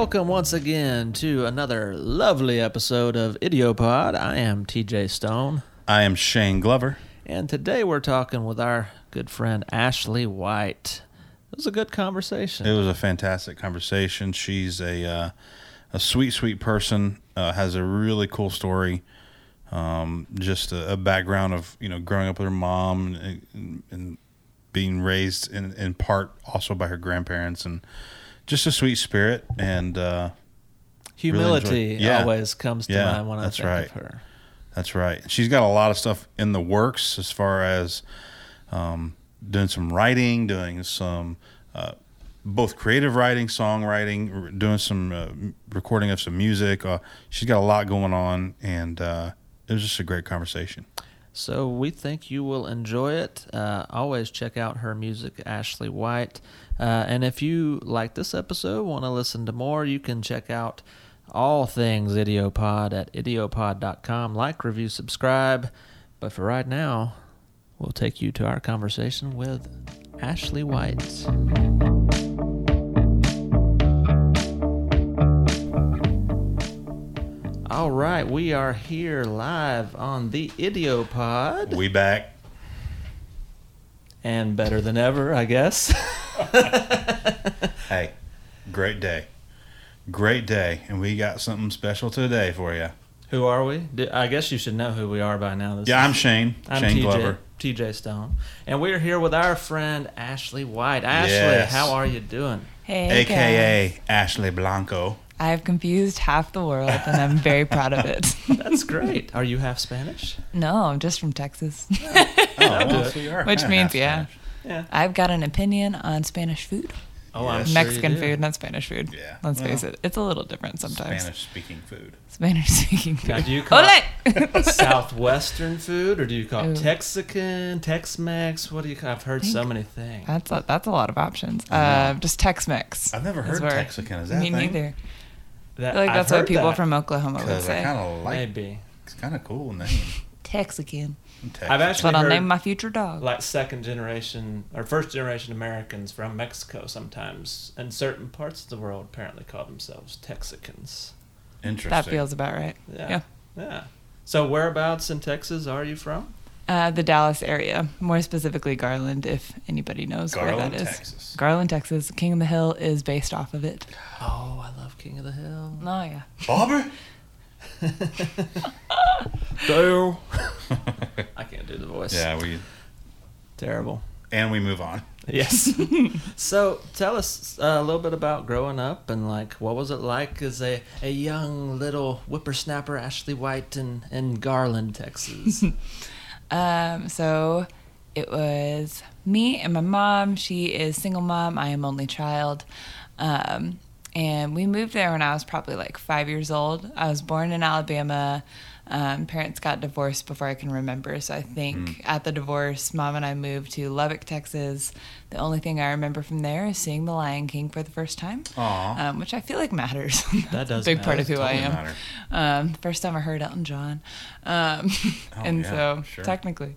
Welcome once again to another lovely episode of Idiopod. I am TJ Stone, I am Shane Glover. and today we're talking with our good friend Ashley White. It was a good conversation. It was a fantastic conversation. She's a uh, a sweet, sweet person. Uh, has a really cool story. Um, just a, a background of you know growing up with her mom and, and being raised in, in part also by her grandparents and just a sweet spirit and uh, Humility enjoyed- yeah. always comes to Yeah, mind when I think right. of her. That's right. She's got a lot of stuff in the works as far as um, doing some writing, doing some uh, both creative writing, songwriting, r- doing some uh, recording of some music. Uh, she's got a lot going on, and uh, it was just a great conversation. So we think you will enjoy it. Uh, always check out her music, Ashley White. Uh, and if you like this episode, want to listen to more, you can check out all things Idiopod at idiopod.com. Like, review, subscribe. But for right now, we'll take you to our conversation with Ashley White. All right, we are here live on the Idiopod. We back. And better than ever, I guess. Hey, great day, great day, and we got something special today for you. who are we? I guess you should know who we are by now. This Yeah, is- I'm Shane. I'm Shane TJ, Glover. TJ Stone, and we're here with our friend Ashley White. Ashley, Yes. how are you doing? Hey, AKA guys. Ashley Blanco. I've confused half the world, and I'm very proud of it. That's great. Are you half Spanish? no, I'm just from Texas, Oh, well, so you are which means yeah, Spanish. Yeah. I've got an opinion on Spanish food, Oh, I'm Yes. sure Mexican you do. food, not Spanish food. Yeah, let's face it, it's a little different sometimes. Spanish speaking food. Spanish speaking Now, food. do you call it Southwestern food, or do you call it Texican, Tex-Mex? What do you? call I've heard so many things. That's a, that's a lot of options. Uh, just Tex-Mex. I've never heard where- Texican. Is that a Me thing? neither. That- I feel like I've that's what people that. from Oklahoma would Because I say. kind of like maybe. it's kind of cool name. Texican. Texas. I've That's actually what I'll heard name my future dog. like second generation or first generation Americans from Mexico sometimes in certain parts of the world apparently call themselves Texicans. Interesting. that feels about right. Yeah. Yeah. Yeah. So whereabouts in Texas are you from? Uh, the Dallas area, more specifically Garland, if anybody knows Garland, where that is. Texas. Garland, Texas. King of the Hill is based off of it. Oh, I love King of the Hill. Oh yeah. Bobber. Dale. I can't do the voice. yeah, we Terrible. and we move on. Yes. so tell us uh, a little bit about growing up and like what was it like as a, a young little whippersnapper Ashley White in, in Garland, Texas. Um, so it was me and my mom. She is single mom. I am only child. Um, and we moved there when I was probably like five years old. I was born in Alabama. Um, parents got divorced before I can remember. So I think at the divorce, mom and I moved to Lubbock, Texas. The only thing I remember from there is seeing The Lion King for the first time, um, which I feel like matters. That does a big part of matter. who I am. Um, the first time I heard Elton John. Um, Oh, and yeah, so, sure. technically.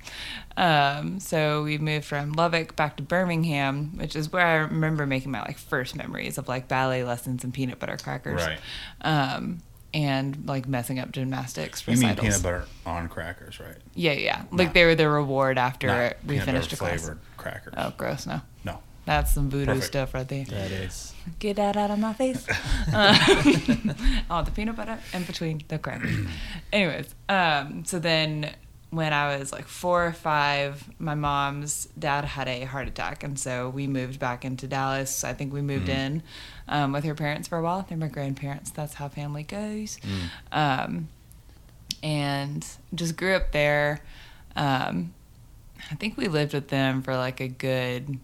Um, so we moved from Lubbock back to Birmingham, which is where I remember making my like first memories of like ballet lessons and peanut butter crackers. Right. And like messing up gymnastics recitals. You mean peanut butter on crackers, right? Yeah, yeah. Like Not- they were the reward after Not we peanut finished a butter class. flavored crackers. Oh, gross! No, No. that's some voodoo Perfect. stuff right there. that is. Get that out of my face. Uh, oh, the peanut butter in between the crackers. Anyways, um, so then when I was like four or five, my mom's dad had a heart attack, and so we moved back into Dallas. I think we moved in um, with her parents for a while. They're my grandparents. That's how family goes. Um, and just grew up there. Um, I think we lived with them for like a good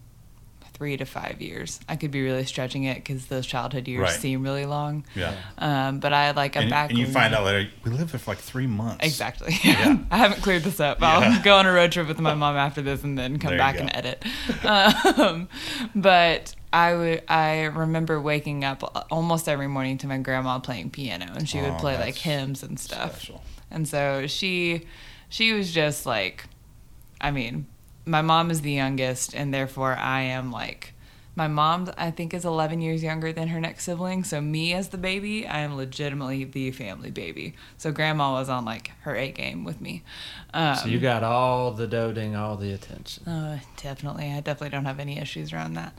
three to five years. I could be really stretching it because those childhood years Right. seem really long. Yeah. Um, but I had like a And, back. and you find out later we lived there for like three months. Exactly. Yeah. I haven't cleared this up. Yeah. I'll go on a road trip with my mom after this and then come There back and edit. Um, but I would. I remember waking up almost every morning to my grandma playing piano, and she would Oh, play like hymns and stuff. Special. And so she she was just like I mean, my mom is the youngest and therefore I am like My mom, I think, is 11 years younger than her next sibling. So, me as the baby, I am legitimately the family baby. So, grandma was on like her A game with me. Um, So you got all the doting, all the attention. uh, definitely. I definitely don't have any issues around that.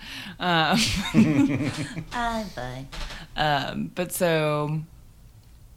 Um, I'm fine. Um, but so,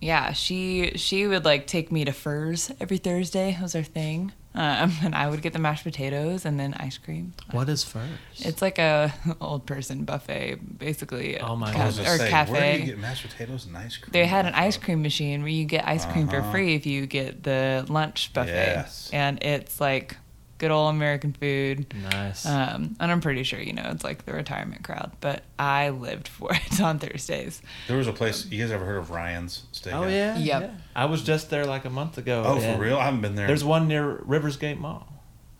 yeah, she she would like take me to Furr's every Thursday. It was her thing. Um, and I would get the mashed potatoes and then ice cream. What is Furr's? It's like a old person buffet, basically. Oh my ca- I or say, cafe. where do you get mashed potatoes and ice cream? They had an ice cream machine where you get ice cream for Uh-huh. free if you get the lunch buffet. Yes. And it's like good old American food. nice. Um, and I'm pretty sure, you know, it's like the retirement crowd, but I lived for it on Thursdays. There was a place. You guys ever heard of Ryan's Steakhouse? oh yeah. Yep. yeah. I was just there like a month ago. Oh, for real? I haven't been there. There's one near Riversgate Mall.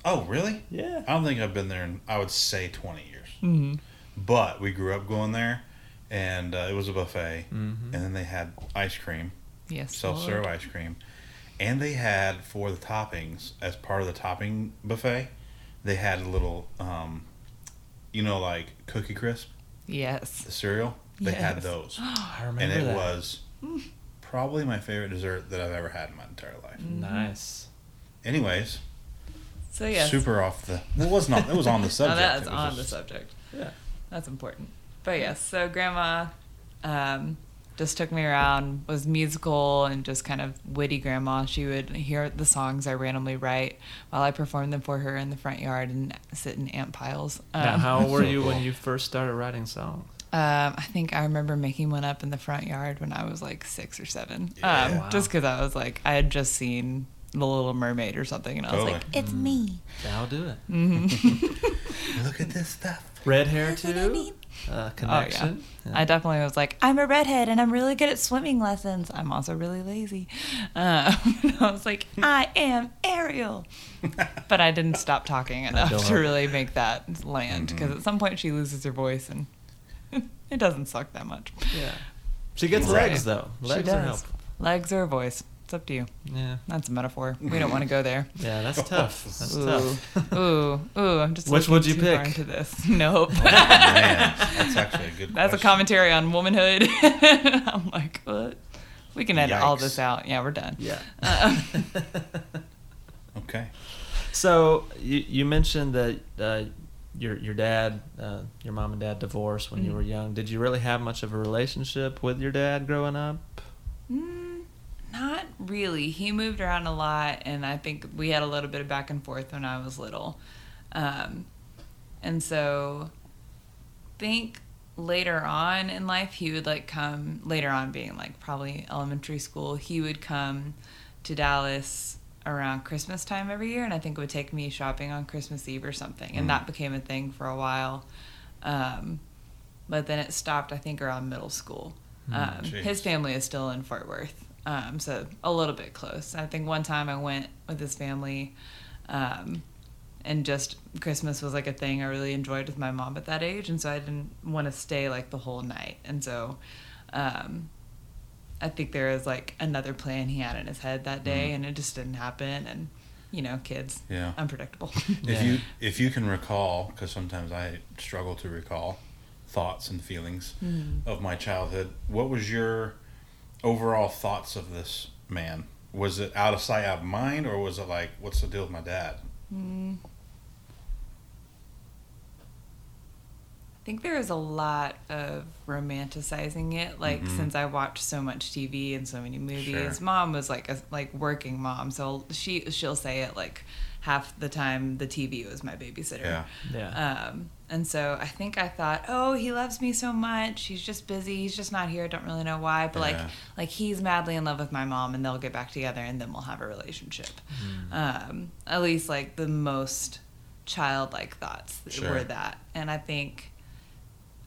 oh, really? Yeah. I don't think I've been there in, I would say, 20 years. Mm-hmm. But we grew up going there, and uh, it was a buffet. Mhm. And then they had ice cream, Yes. self serve ice cream. And they had, for the toppings, as part of the topping buffet, they had a little, um, you know, like Cookie Crisp, Yes. the cereal. They had those. I remember and it that. was probably my favorite dessert that I've ever had in my entire life. nice. Anyways, So, yeah. super off the. It was not. It was on the Oh, subject. that's It was on the subject. Yeah. That's important. But yes, so grandma um, just took me around, was musical and just kind of witty grandma. She would hear the songs I randomly write while I performed them for her in the front yard and sit in ant piles. now, Um, how old were you when you first started writing songs? Um, I think I remember making one up in the front yard when I was like six or seven. Yeah. Um, Wow. Just because I was like, I had just seen The Little Mermaid or something, and I was Totally. like, it's me. I'll do it. hmm Look at this stuff. Red hair too. Uh, connection. Yeah. I definitely was like, I'm a redhead and I'm really good at swimming lessons. I'm also really lazy. And I was like, I am Ariel. But I didn't stop talking enough to really make that land because at some point she loses her voice and it doesn't suck that much. yeah. She gets Right. legs though. Legs she are does. helpful. Legs or a voice. It's up to you. Yeah. That's a metaphor. We don't want to go there. Yeah, that's tough. That's Ooh, tough. ooh, ooh! I'm just Which looking would you too far pick? into this. Nope. Oh, man, that's actually a good. That's a commentary on womanhood. I'm like, what? We can edit all this out. Yeah, we're done. Yeah. Um, Okay. So you you mentioned that uh, your your dad, uh, your mom and dad divorced when you Mhm. were young. Did you really have much of a relationship with your dad growing up? mm, not really. He moved around a lot, and I think we had a little bit of back and forth when I was little. Um, and so, think later on in life, he would like come, later on being like probably elementary school, he would come to Dallas around Christmas time every year, and I think it would take me shopping on Christmas Eve or something. And Mm. that became a thing for a while. Um, but then it stopped, I think, around middle school. Hmm, Um, his family is still in Fort Worth, um, so a little bit close. I think one time I went with his family, um, and just Christmas was like a thing I really enjoyed with my mom at that age, and so I didn't want to stay like the whole night, and so. Um, I think there was like another plan he had in his head that day, Mhm. and it just didn't happen. And you know, kids, Yeah. unpredictable. If Yeah. you if you can recall, because sometimes I struggle to recall thoughts and feelings Hmm. of my childhood. What was your overall thoughts of this man? Was it out of sight, out of mind, or was it like, what's the deal with my dad? Mm. I think there is a lot of romanticizing it. Like Mhm. since I watched so much TV and so many movies, Sure. mom was like a like working mom, so she she'll say it like half the time the TV was my babysitter. Yeah. Yeah. Um, and so I think I thought, oh, he loves me so much. He's just busy. He's just not here. Don't really know why. But like, Yeah. like he's madly in love with my mom, and they'll get back together, and then we'll have a relationship. Um, at least like the most childlike thoughts Sure. were that, and I think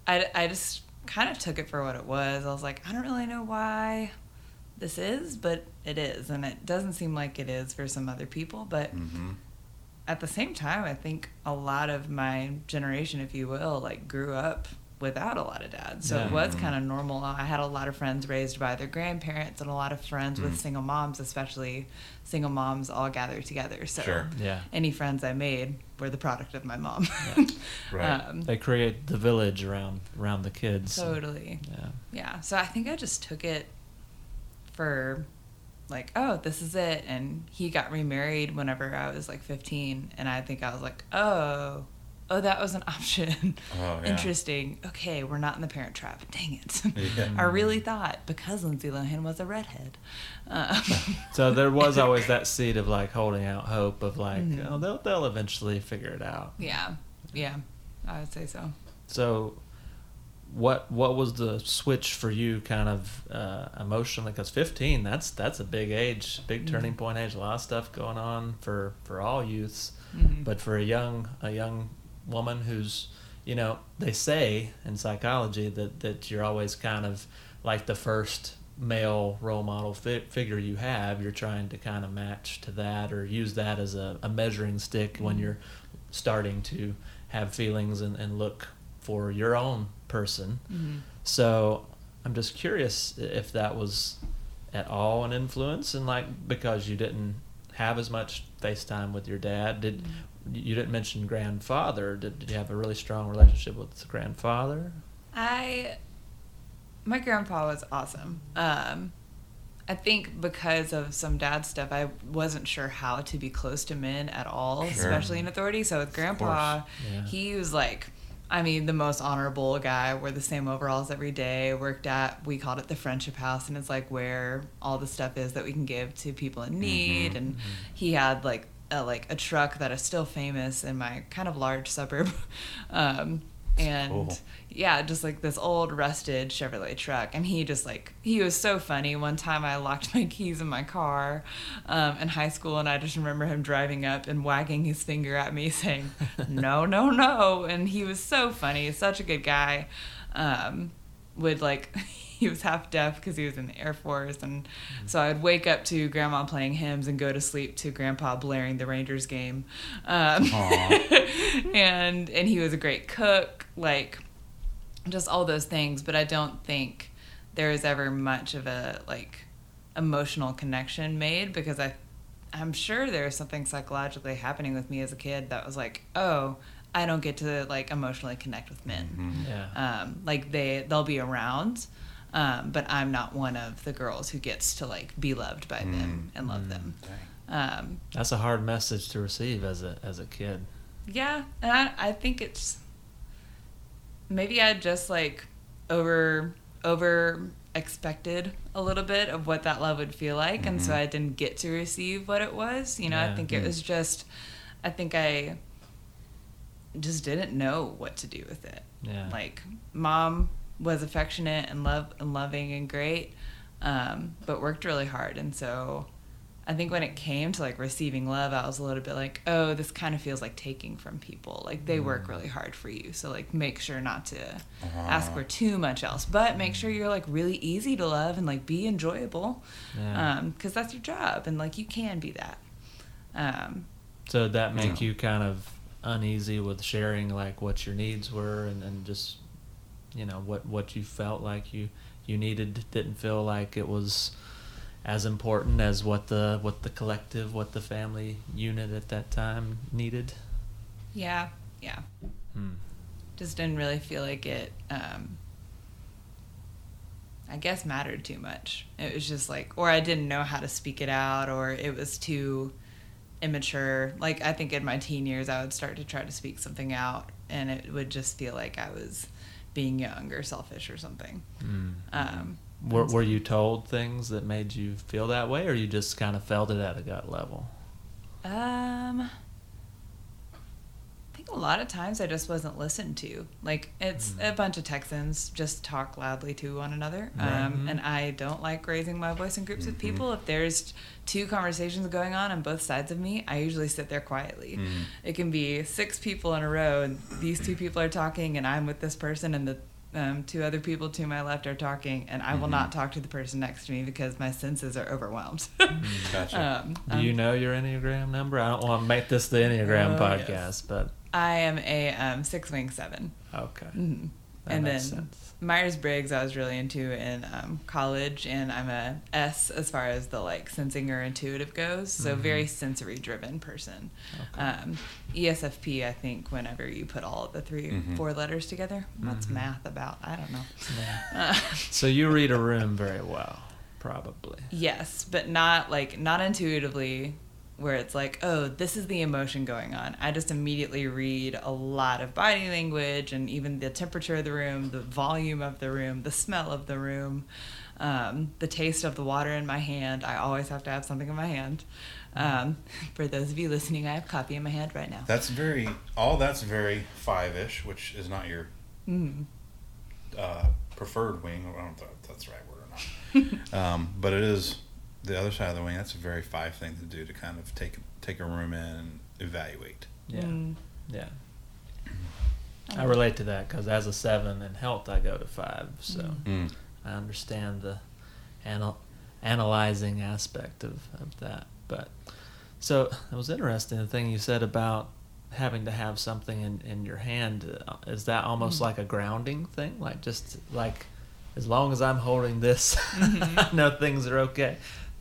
I I just kind of took it for what it was. I was like, I don't really know why this is, but it is, and it doesn't seem like it is for some other people, but Mm-hmm. At the same time, I think a lot of my generation, if you will, like grew up without a lot of dads. So Yeah. it was kind of normal. I had a lot of friends raised by their grandparents and a lot of friends Mm. with single moms, especially single moms all gathered together. So Sure. Yeah. any friends I made were the product of my mom. Right. um, They create the village around around the kids. totally. Yeah. Yeah. So I think I just took it for like, oh, this is it. And he got remarried whenever I was like 15. And I think I was like, oh, oh, that was an option. Oh, yeah. Interesting. Okay, we're not in the parent trap. Dang it. Yeah. I really thought because Lindsay Lohan was a redhead. Um, So there was always that seed of like holding out hope of like, Mhm. oh, they'll they'll eventually figure it out. yeah. Yeah. I would say so. So, what what was the switch for you, kind of uh, emotionally? Because fifteen, that's that's a big age, big turning Mhm. point age. A lot of stuff going on for for all youths, Mhm. but for a young a young woman who's, you know, they say in psychology that that you're always kind of like the first male role model fi- figure you have. You're trying to kind of match to that or use that as a, a measuring stick when Mhm. you're starting to have feelings and, and look for your own person. Mhm. So I'm just curious if that was at all an influence and like because you didn't have as much FaceTime with your dad. Did you didn't mention grandfather? Did, did you have a really strong relationship with the grandfather? I my grandpa was awesome. Um I think because of some dad stuff, I wasn't sure how to be close to men at all, Sure. especially in authority. So with grandpa, Yeah. he was like I mean, the most honorable guy, wore the same overalls every day, worked at, we called it the Friendship House, and it's like where all the stuff is that we can give to people in need. Mhm. And he had like a, like a truck that is still famous in my kind of large suburb. Um, and Cool. Yeah, just like this old rusted Chevrolet truck. And he just like, he was so funny. One time I locked my keys in my car um, in high school, and I just remember him driving up and wagging his finger at me saying, no, no, no. And he was so funny, such a good guy. Um, would like, he was half deaf because he was in the Air Force. And so I'd wake up to grandma playing hymns and go to sleep to grandpa blaring the Rangers game. Um, and, and he was a great cook, like, just all those things. But I don't think there is ever much of a, like, emotional connection made because I I'm sure there was something psychologically happening with me as a kid that was like, oh, I don't get to like emotionally connect with men. Mhm. Yeah. Um, like they they'll be around, um, but I'm not one of the girls who gets to like be loved by them and love Mm. them. Um, That's a hard message to receive as a as a kid. yeah, and I, I think it's maybe I just like over over expected a little bit of what that love would feel like, and so Mhm. I didn't get to receive what it was. You know, Yeah. I think it was just, I think I just didn't know what to do with it. Yeah. Like mom was affectionate and love and loving and great, um, but worked really hard, and so I think when it came to like receiving love, I was a little bit like, oh, this kind of feels like taking from people. Like they work Mm. really hard for you, so like make sure not to Uh-huh. ask for too much else, but make sure you're like really easy to love and like be enjoyable, Yeah. um, because that's your job and like you can be that. Um, So that make Yeah. you kind of uneasy with sharing like what your needs were and, and just you know what what you felt like you you needed didn't feel like it was as important as what the what the collective what the family unit at that time needed. yeah, yeah. Hmm. just didn't really feel like it um i guess mattered too much it was just like or i didn't know how to speak it out or it was too immature like i think in my teen years i would start to try to speak something out and it would just feel like i was being young or selfish or something Hmm. um Were, were you told things that made you feel that way, or you just kind of felt it at a gut level? Um, think a lot of times I just wasn't listened to. Like it's Mm. a bunch of Texans just talk loudly to one another, Right. um, Mhm. and I don't like raising my voice in groups with Mhm. people. If there's two conversations going on on both sides of me, I usually sit there quietly. Mhm. It can be six people in a row, and these two people are talking, and I'm with this person, and the um, two other people to my left are talking, and I will Mhm. not talk to the person next to me because my senses are overwhelmed. Gotcha. um, Do you I'm- know your Enneagram number? I don't want to make this the Enneagram Oh, podcast, yes. but I am a um, six wing seven. okay. Mhm. That and then. Myers Briggs, I was really into in um, college, and I'm a S as far as the like sensing or intuitive goes. So Mhm. very sensory driven person. Okay. Um, ESFP, I think, whenever you put all the 3 Mhm. four letters together, what's Mhm. math about? I don't know. Yeah. Uh, So you read a room very well, probably. yes, but not like not intuitively. Where it's like, oh, this is the emotion going on. I just immediately read a lot of body language and even the temperature of the room, the volume of the room, the smell of the room, um, the taste of the water in my hand. I always have to have something in my hand. Um, for those of you listening, I have coffee in my hand right now. That's very all. That's very five ish, which is not your Mm. uh, preferred wing. I don't know if that's the right word or not. um, but it is the other side of the wing. That's a very five thing to do to kind of take take a room in and evaluate. Yeah. Mm. Yeah. I I relate to that because as a seven in health, I go to five. So Mm. Mm. I understand the anal- analyzing aspect of, of that. But so it was interesting the thing you said about having to have something in, in your hand. Uh, Is that almost Mm. like a grounding thing? Like just like as long as I'm holding this, Mhm. I know things are okay.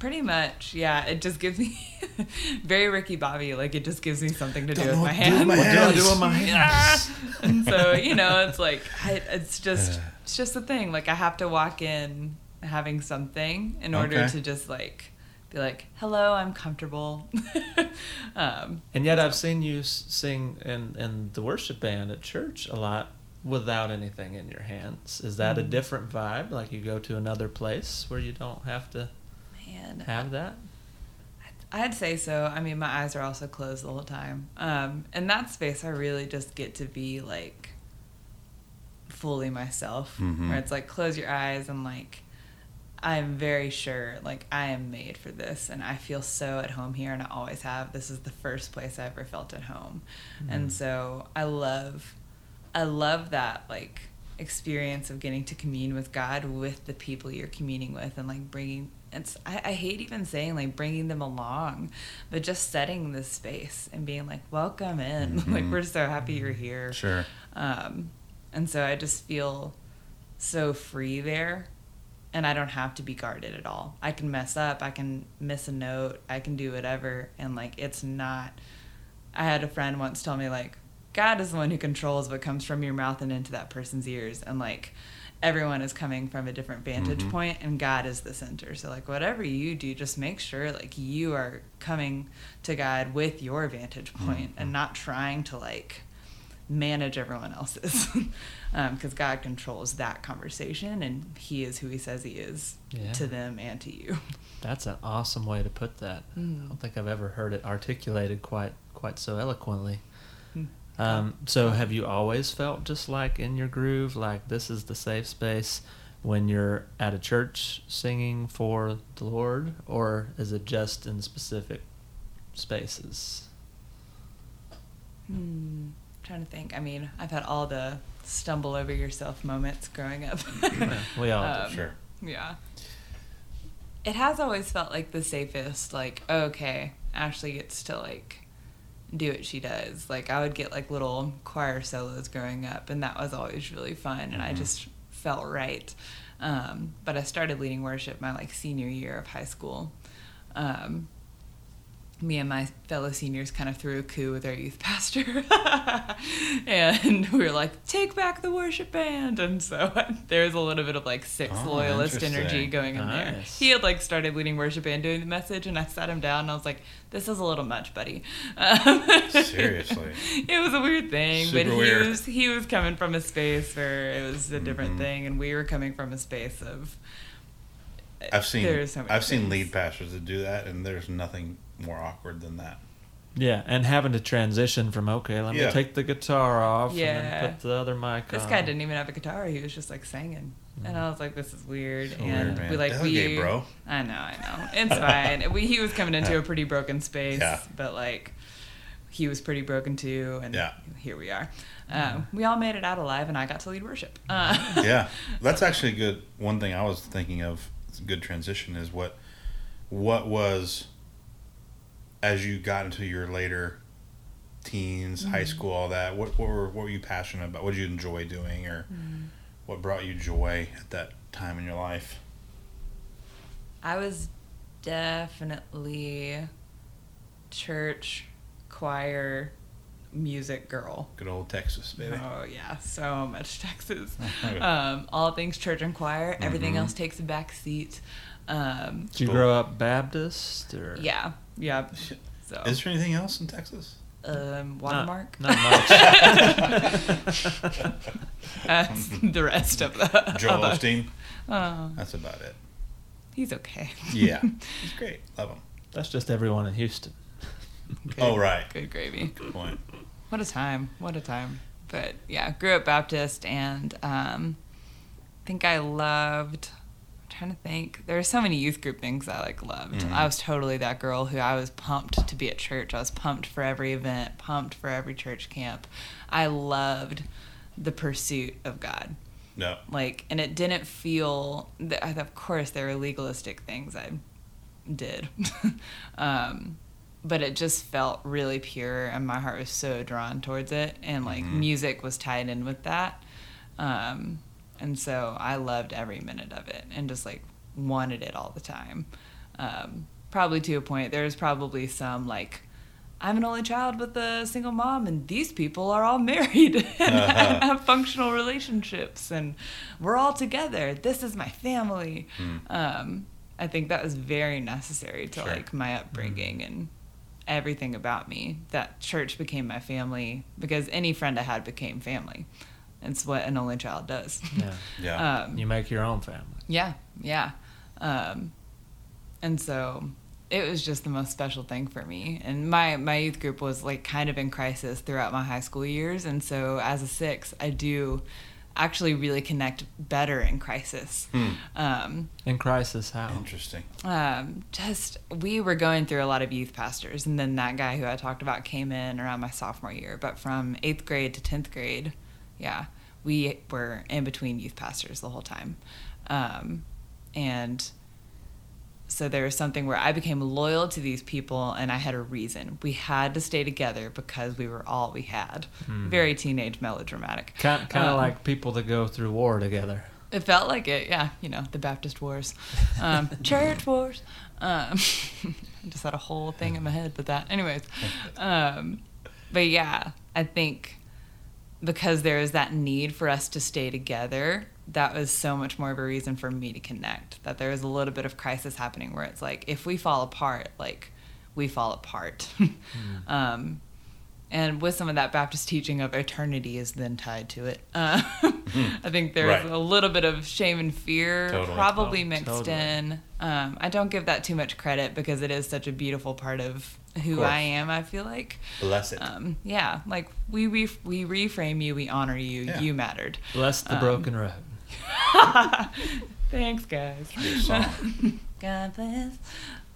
Pretty much, yeah. It just gives me very Ricky Bobby. Like it just gives me something to do Don't with my what do with my What do I hands. do my hands? Yeah. and so you know, it's like I, it's just it's just a thing. Like I have to walk in having something in order Okay. to just like be like, "Hello, I'm comfortable." um, And yet I've seen you sing in, in the worship band at church a lot without anything in your hands. Is that a Mhm. different vibe? Like you go to another place where you don't have to man, have that? I'd say so. I mean, my eyes are also closed the whole time. Um, in that space, I really just get to be like fully myself. Mhm. Where it's like close your eyes and like I'm very sure like I am made for this, and I feel so at home here, and I always have. This is the first place I ever felt at home, and Mm. so I love, I love that like experience of getting to commune with God with the people you're communing with, and like bringing. It's I, I hate even saying like bringing them along, but just setting this space and being like, welcome in. like Mhm. we're so happy you're here. Sure. Um, and so I just feel so free there. And I don't have to be guarded at all. I can mess up. I can miss a note. I can do whatever. And like, it's not. I had a friend once tell me, like, God is the one who controls what comes from your mouth and into that person's ears. And like, everyone is coming from a different vantage Mhm. point, and God is the center. So, like, whatever you do, just make sure, like, you are coming to God with your vantage point Mhm. and not trying to, like, manage everyone else's because god controls that conversation and he is who he says he is Yeah. to them and to you That's an awesome way to put that. I Mm. don't think I've ever heard it articulated quite quite so eloquently. Um, so have you always felt just like in your groove, like this is the safe space when you're at a church singing for the Lord, or is it just in specific spaces? Hmm. trying to think i mean i've had all the stumble over yourself moments growing up Yeah, we all do. Um, Sure. yeah it has always felt like the safest like okay ashley gets to like do what she does. Like i would get like little choir solos growing up and that was always really fun and i Mhm. just felt right. Um, but i started leading worship my like senior year of high school. Um, me and my fellow seniors kind of threw a coup with our youth pastor. And we were like take back the worship band. And so there was a little bit of like six Oh, loyalist energy going in there. He had like started leading worship and doing the message and i sat him down and i was like this is a little much buddy. Um, Seriously. it was a weird thing but Super he weird. was he was coming from a space where it was a different Mhm. thing and we were coming from a space of I've seen so I've seen lead pastors that do that, and there's nothing more awkward than that. Yeah, and having to transition from okay, let Yeah. me take the guitar off and then put the other mic This on. guy didn't even have a guitar. He was just like singing, and I was like, "This is weird." So and weird, man. we like Delegate, we, bro. I know, I know, it's fine. we he was coming into a pretty broken space, Yeah. but like he was pretty broken too, and Yeah. here we are. Um, we all made it out alive, and I got to lead worship. Uh, yeah, that's actually good. One thing I was thinking of, it's a good transition, is what what was as you got into your later teens, high Mhm. school, all that. What what were what were you passionate about? What did you enjoy doing, or what brought you joy at that time in your life? I was definitely church, choir, music girl. Good old Texas, baby. Oh yeah, so much Texas. um, all things church and choir. Everything Mhm. else takes a back seat. Um, Did you grow up Baptist or yeah, yeah. So Is there anything else in Texas? um, Not- watermark. Not, much. That's the rest of the. Joel of the- Osteen? Oh, That's about it. he's okay. Yeah. He's great. Love him. That's just everyone in Houston. Good- Oh, right. Good gravy. Good point. What a time. What a time. But yeah, grew up Baptist and um I think I loved I'm trying to think. There are so many youth group things I like loved. Mhm. I was totally that girl who I was pumped to be at church. I was pumped for every event, pumped for every church camp. I loved the pursuit of God. No. Like and it didn't feel That, of course there were legalistic things I did. um but it just felt really pure and my heart was so drawn towards it and like Mhm. music was tied in with that um, and so i loved every minute of it and just like wanted it all the time um, probably to a point there's probably some like i'm an only child with a single mom and these people are all married and Uh-huh. have functional relationships and we're all together this is my family Hmm. um, I think that was very necessary to Sure. like my upbringing and everything about me. That church became my family because any friend I had became family. It's what an only child does. Yeah. Yeah. Um, You make your own family. yeah, yeah. Um, and so it was just the most special thing for me. And my, my youth group was like kind of in crisis throughout my high school years. And so as a six, I do actually really connect better in crisis. Hmm. Um, In crisis, how? Interesting. um, just we were going through a lot of youth pastors, and then that guy who I talked about came in around my sophomore year. But from eighth grade to tenth grade, yeah, we were in between youth pastors the whole time, um, and so there was something where I became loyal to these people, and I had a reason. We had to stay together because we were all we had. Hmm. Very teenage melodramatic. Kind, kind of Um, like people that go through war together. It felt like it, yeah. You know, the Baptist wars, um, church wars. Um, I just had a whole thing in my head with that. Anyways, um, but yeah, I think because there is that need for us to stay together, that was so much more of a reason for me to connect. That there is a little bit of crisis happening where it's like, if we fall apart, like we fall apart. um, and with some of that Baptist teaching of eternity is then tied to it. Uh, I think there's Right. a little bit of shame and fear Totally. probably mixed totally. in. Um, I don't give that too much credit because it is such a beautiful part of who. I am. I feel like, Bless it. um, yeah, like we re- we reframe you, we honor you, Yeah. you mattered. Bless the um, broken road. Thanks, guys. God bless.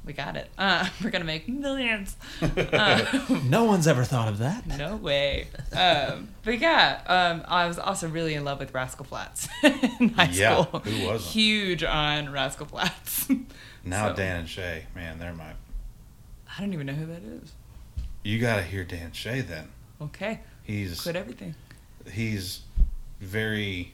We got it. Uh, we're gonna make millions. Uh, No one's ever thought of that. No way. Um, but yeah, um, I was also really in love with Rascal Flatts in high Yeah, school. who wasn't? Huge on Rascal Flatts. now So- Dan and Shay, man, they're my. I don't even know who that is. You got to hear Dan Shay then. Okay, He's quit everything. he's very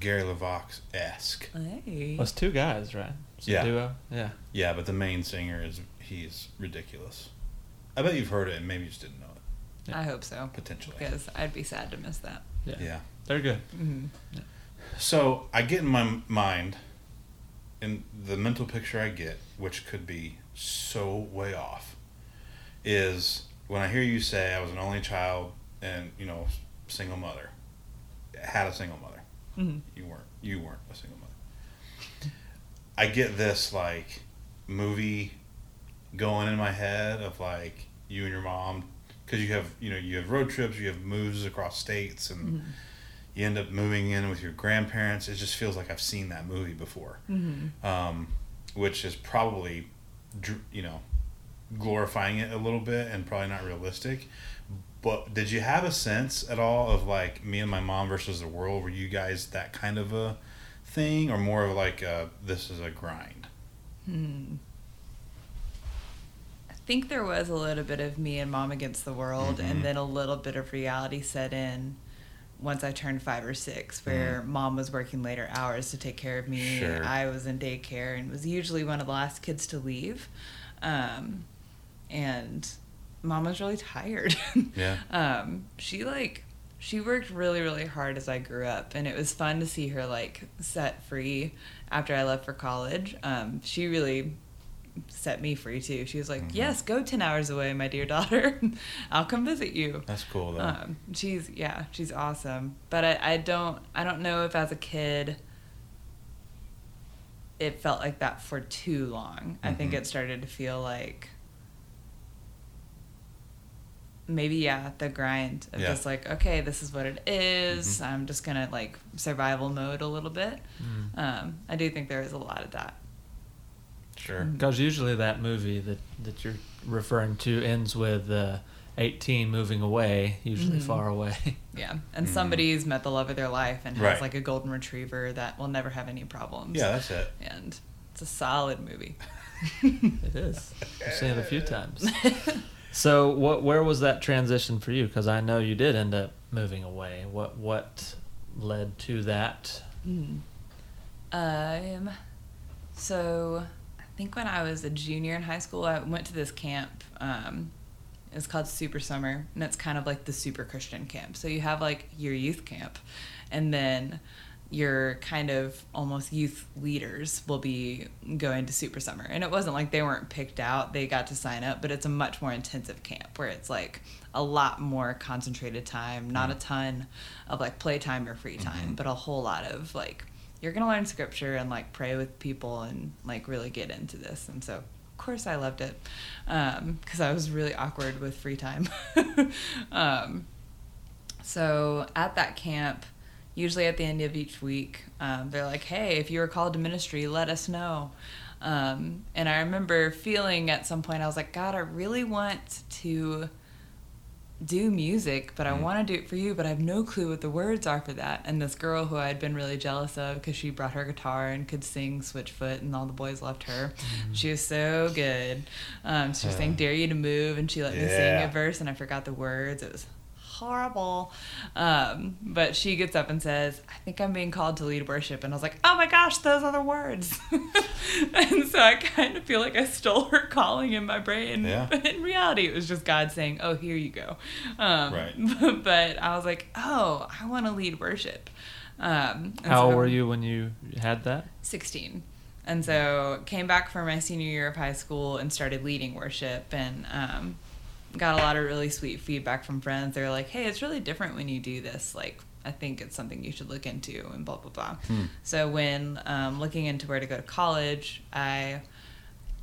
Gary LeVox esque. Hey. Well, it's two guys, right? It's a Yeah. duo. Yeah. Yeah, but the main singer is he's ridiculous. I bet you've heard it and maybe you just didn't know it I hope so. potentially. Because I'd be sad to miss that. Yeah. Yeah. They're good. hmm So I get in my mind, and the mental picture I get, which could be so way off, is when I hear you say I was an only child and you know single mother, had a single mother. hmm You weren't. You weren't a single mother. I get this like movie going in my head of like you and your mom because you have you know you have road trips, you have moves across states, and hmm you end up moving in with your grandparents. It just feels like I've seen that movie before, hmm um, which is probably you know glorifying it a little bit and probably not realistic. But did you have a sense at all of like me and my mom versus the world? Were you guys that kind of a thing, or more of like a, this is a grind? Hmm. I think there was a little bit of me and mom against the world, Mhm. and then a little bit of reality set in once I turned five or six, where mom was working later hours to take care of me. Mm. Sure. I was in daycare and was usually one of the last kids to leave. Um, and mom was really tired. Yeah. um, she like she worked really really hard as I grew up, and it was fun to see her like set free after I left for college. Um, she really set me free too. She was like, Mhm. "Yes, go ten hours away, my dear daughter. I'll come visit you." That's cool though. Um, she's yeah, she's awesome. But I, I don't I don't know if as a kid it felt like that for too long. I think Mhm. it started to feel like maybe yeah, the grind of Yeah. just like, okay, this is what it is. Mhm. I'm just gonna like survival mode a little bit. Mm. Um, I do think there is a lot of that. Sure. Because usually that movie that, that you're referring to ends with uh, 18 moving away, usually Mhm. far away. Yeah. And Mhm. somebody's met the love of their life and has Right. like a golden retriever that will never have any problems. Yeah, that's it. and it's a solid movie. it is. I've seen it a few times. So, what? Where was that transition for you? Because I know you did end up moving away. What What led to that? Um, so I think when I was a junior in high school, I went to this camp. Um, it's called Super Summer, and it's kind of like the super Christian camp. So you have like your youth camp, and then your kind of almost youth leaders will be going to Super Summer. And it wasn't like they weren't picked out, they got to sign up, but it's a much more intensive camp where it's like a lot more concentrated time, not a ton of like playtime or free time, Mhm. but a whole lot of like you're going to learn scripture and like pray with people and like really get into this. And so of course I loved it. Um, cuz I was really awkward with free time. um, so at that camp, usually at the end of each week, um, they're like, "Hey, if you were called to ministry, let us know." Um, and I remember feeling at some point, I was like, "God, I really want to do music, but I Mm. want to do it for you, but I have no clue what the words are for that." And this girl who I had been really jealous of because she brought her guitar and could sing Switchfoot, and all the boys loved her. She was so good. Um, she was saying Uh, "Dare You to Move," and she let me sing yeah. a verse, and I forgot the words. It was horrible. Um, but she gets up and says, I think I'm being called to lead worship. And I was like, oh my gosh, those are the words. and so I kind of feel like I stole her calling in my brain. Yeah. But in reality, it was just God saying, oh, here you go. Um, Right. But I was like, oh, I want to lead worship. Um, How so- old were you when you had that? 16 and so came back for my senior year of high school and started leading worship and um, got a lot of really sweet feedback from friends They're like hey it's really different when you do this like i think it's something you should look into and blah blah blah Hmm. so when um, looking into where to go to college i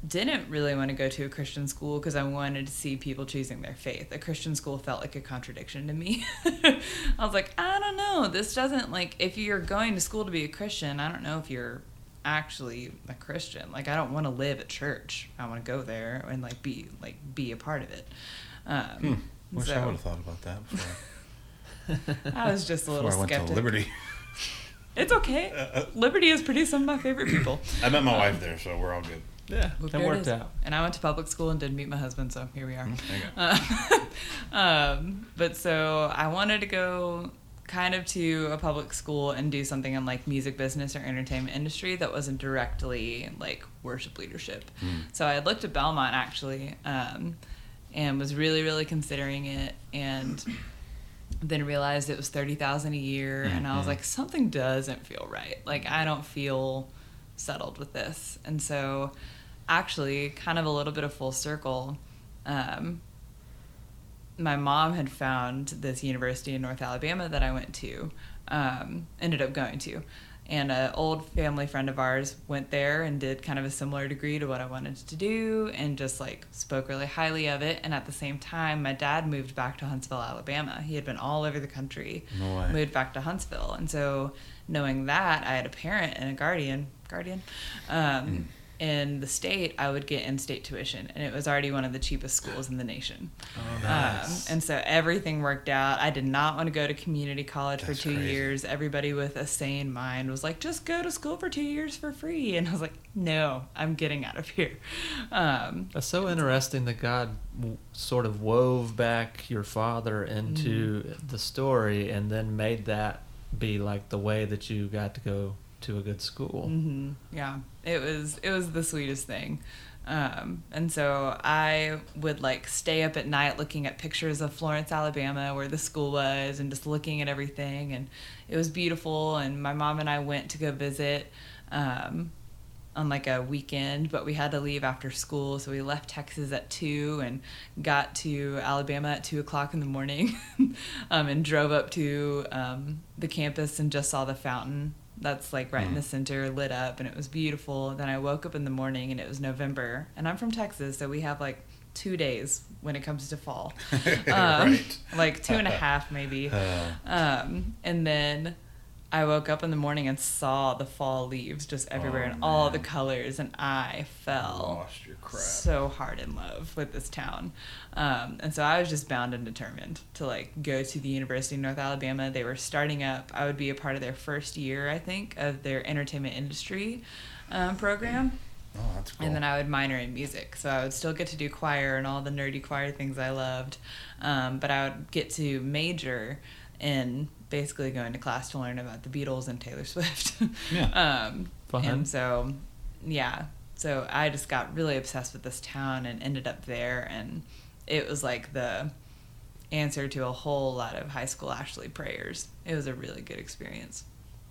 didn't really want to go to a Christian school because I wanted to see people choosing their faith. A Christian school felt like a contradiction to me. I was like, I don't know. This doesn't like if you're going to school to be a Christian, I don't know if you're actually a Christian. Like I don't want to live at church. I want to go there and like be like be a part of it. Um, Hmm. Wish I would have thought about that before, I was just a little before I went to Liberty. It's okay. Uh, uh, Liberty has produced some of my favorite people. I met my wife there, so we're all good. Yeah, Look, it there worked out. And I went to public school and didn't meet my husband, so here we are. There. Uh, um, but so I wanted to go kind of to a public school and do something in like music business or entertainment industry that wasn't directly like worship leadership. Hmm. So I looked at Belmont actually um, and was really, really considering it and then realized it was 30000 a year and I was Mhm. like something doesn't feel right. Like I don't feel settled with this. And so actually kind of a little bit of full circle um, my mom had found this university in North Alabama that I went to, um, ended up going to. And an old family friend of ours went there and did kind of a similar degree to what I wanted to do and just like spoke really highly of it. And at the same time, my dad moved back to Huntsville, Alabama. He had been all over the country, No moved back to Huntsville. And so knowing that, I had a parent and a guardian, guardian, um, in the state, I would get in-state tuition, and it was already one of the cheapest schools in the nation. Oh, Um, and so everything worked out. I did not want to go to community college That's for two crazy. years. Everybody with a sane mind was like, just go to school for two years for free. And I was like, no, I'm getting out of here. Um, That's so interesting that God w- sort of wove back your father into Mm-hmm. the story and then made that be like the way that you got to go to a good school. hmm Yeah, it was it was the sweetest thing. Um, and so I would like stay up at night looking at pictures of Florence, Alabama, where the school was, and just looking at everything. And it was beautiful. And my mom and I went to go visit um, on like a weekend, but we had to leave after school. So we left Texas at two and got to Alabama at two o'clock in the morning um, and drove up to um, the campus and just saw the fountain that's like right in the center lit up and it was beautiful. Then I woke up in the morning and it was November and I'm from Texas, so we have like two days when it comes to fall. Um, Right. Like two and a half maybe. Uh, Um, and then I woke up in the morning and saw the fall leaves just everywhere Oh, and all the colors, and I fell lost your crap. so hard in love with this town. Um, and so I was just bound and determined to like go to the University of North Alabama. They were starting up. I would be a part of their first year, I think, of their entertainment industry um, program. oh, that's cool. And then I would minor in music. So I would still get to do choir and all the nerdy choir things I loved. Um, but I would get to major in basically going to class to learn about the Beatles and Taylor Swift. Yeah. um, and so, yeah. So I just got really obsessed with this town and ended up there. And it was like the answer to a whole lot of high school Ashley prayers. It was a really good experience.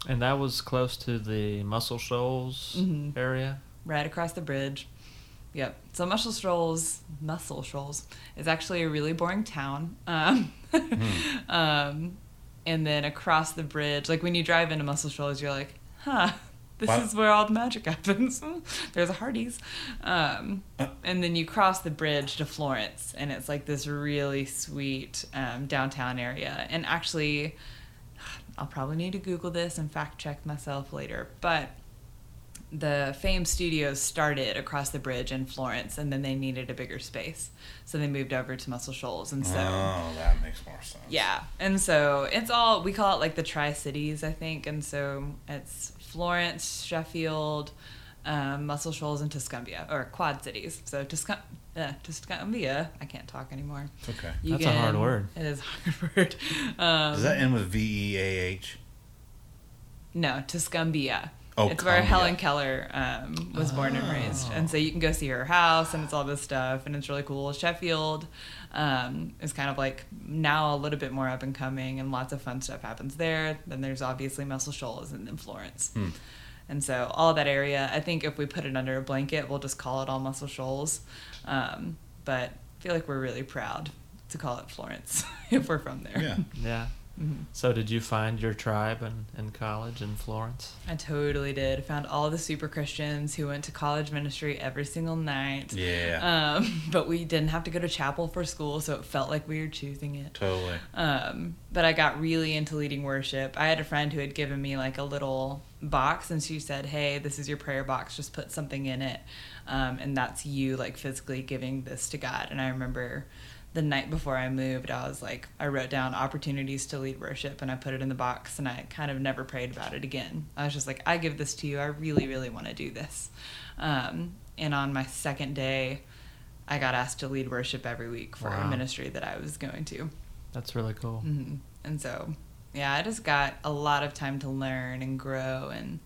And that was close to the Muscle Shoals Mhm. area. right across the bridge. Yep. So Muscle Shoals, Muscle Shoals is actually a really boring town. Um, um, and then across the bridge, like when you drive into Muscle Shoals, you're like, huh, this Wow. is where all the magic happens. There's a Hardee's. Um, and then you cross the bridge to Florence, and it's like this really sweet um, downtown area. And actually, I'll probably need to Google this and fact check myself later, but the Fame Studios started across the bridge in Florence, and then they needed a bigger space, so they moved over to Muscle Shoals, and so oh, that makes more sense. yeah, and so it's all we call it like the Tri Cities, I think, and so it's Florence, Sheffield, um, Muscle Shoals, and Tuscumbia, or Quad Cities. So Tuscum- uh, Tuscumbia, I can't talk anymore. Okay. You That's a hard word. It is a hard word. Um, Does that end with V E A H? No, Tuscumbia. Oh, it's where Cumbia. Helen Keller um, was born and raised, Oh. and so you can go see her house, and it's all this stuff, and it's really cool. Sheffield um, is kind of like now a little bit more up and coming, and lots of fun stuff happens there. Then there's obviously Muscle Shoals, and then Florence. Hmm. And so all that area, I think if we put it under a blanket, we'll just call it all Muscle Shoals. Um, but I feel like we're really proud to call it Florence if we're from there. Yeah. Yeah. Mhm. So did you find your tribe in, in college in Florence? I totally did. Found all the super Christians who went to college ministry every single night. Yeah. Um, but we didn't have to go to chapel for school, so it felt like we were choosing it. totally. Um, but I got really into leading worship. I had a friend who had given me like a little box, and she said, "Hey, this is your prayer box. Just put something in it, um, and that's you like physically giving this to God." And I remember the night before I moved, I was like, I wrote down opportunities to lead worship, and I put it in the box, and I kind of never prayed about it again. I was just like, I give this to you. I really, really want to do this. Um, and on my second day. I got asked to lead worship every week for a ministry that I was going to. That's really cool. hmm And so, yeah, I just got a lot of time to learn and grow and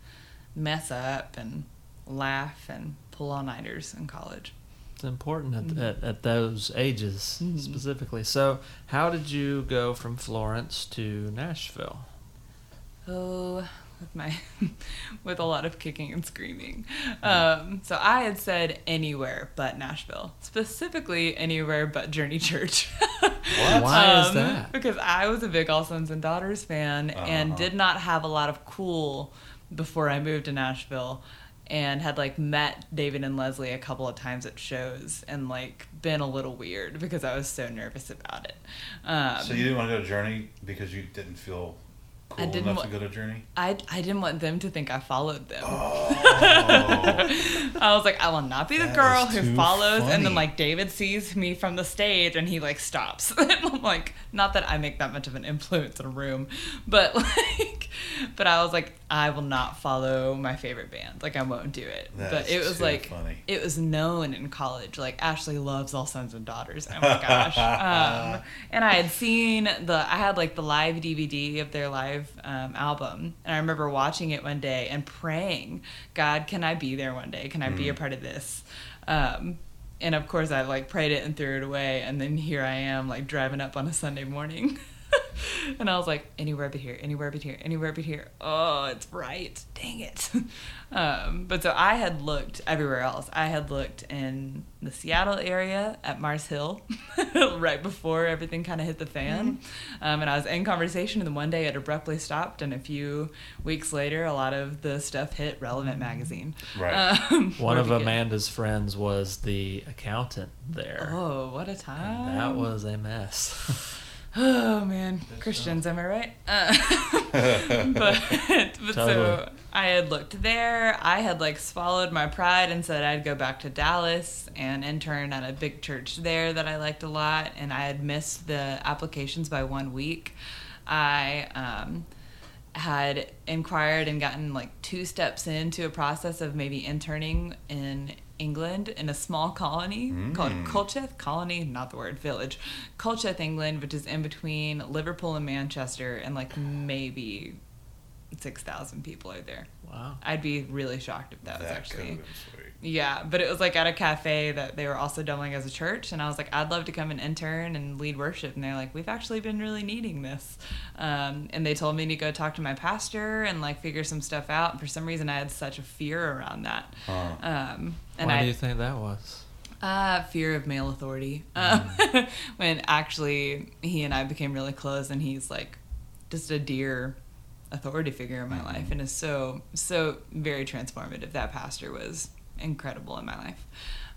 mess up and laugh and pull all nighters in college. It's important at, Mhm. at, at those ages Mhm. specifically. So, how did you go from Florence to Nashville? Oh, with my, with a lot of kicking and screaming. Um, so I had said anywhere but Nashville, specifically anywhere but Journey Church. What? Why is Um, that? Because I was a big All Sons and Daughters fan and Uh-huh. did not have a lot of cool before I moved to Nashville and had like met David and Leslie a couple of times at shows and like been a little weird because I was so nervous about it. Um, so you didn't want to go to Journey because you didn't feel cool didn't enough wa- to go to Journey? I, I didn't want them to think I followed them. Oh, I was like, I will not be the That girl is who too follows, and funny. then like David sees me from the stage and he like stops. and I'm like, not that I make that much of an influence in a room, but like, but I was like, I will not follow my favorite band. Like I won't do it. but That's it was too like, funny. it was known in college. Like Ashley loves All Sons and Daughters. Oh my gosh. um, and I had seen the, I had like the live DVD of their live um, album, and I remember watching it one day and praying, God, can I be there one day? Can I be a part of this? Um, and of course, I like prayed it and threw it away, and then here I am, like driving up on a Sunday morning. and I was like, anywhere but here, anywhere but here, anywhere but here. Oh, it's right. Dang it. um, but so I had looked everywhere else. I had looked in the Seattle area at Mars Hill right before everything kind of hit the fan. Um, and I was in conversation, and then one day it abruptly stopped. And a few weeks later, a lot of the stuff hit Relevant Magazine. Right. Um, One of to get- Amanda's friends was the accountant there. Oh, what a time. and that was a mess. Oh man, Christians, am I right? Uh, but but so I had looked there. I had like swallowed my pride and said I'd go back to Dallas and intern at a big church there that I liked a lot. And I had missed the applications by one week. I um, had inquired and gotten like two steps into a process of maybe interning in England in a small colony called Mm. Colchester colony, not the word village, Colchester, England, which is in between Liverpool and Manchester, and like maybe six thousand people are there. wow. I'd be really shocked if that, was actually. could've been sweet. Yeah, but it was like at a cafe that they were also doubling as a church, and I was like, I'd love to come and intern and lead worship, and they're like, we've actually been really needing this, um, and they told me to go talk to my pastor and like figure some stuff out. And for some reason, I had such a fear around that, Huh. um, and Why I do you think that was? uh, fear of male authority. Um, when actually he and I became really close, and he's like just a dear authority figure in my life, and is so so very transformative. That pastor was incredible in my life.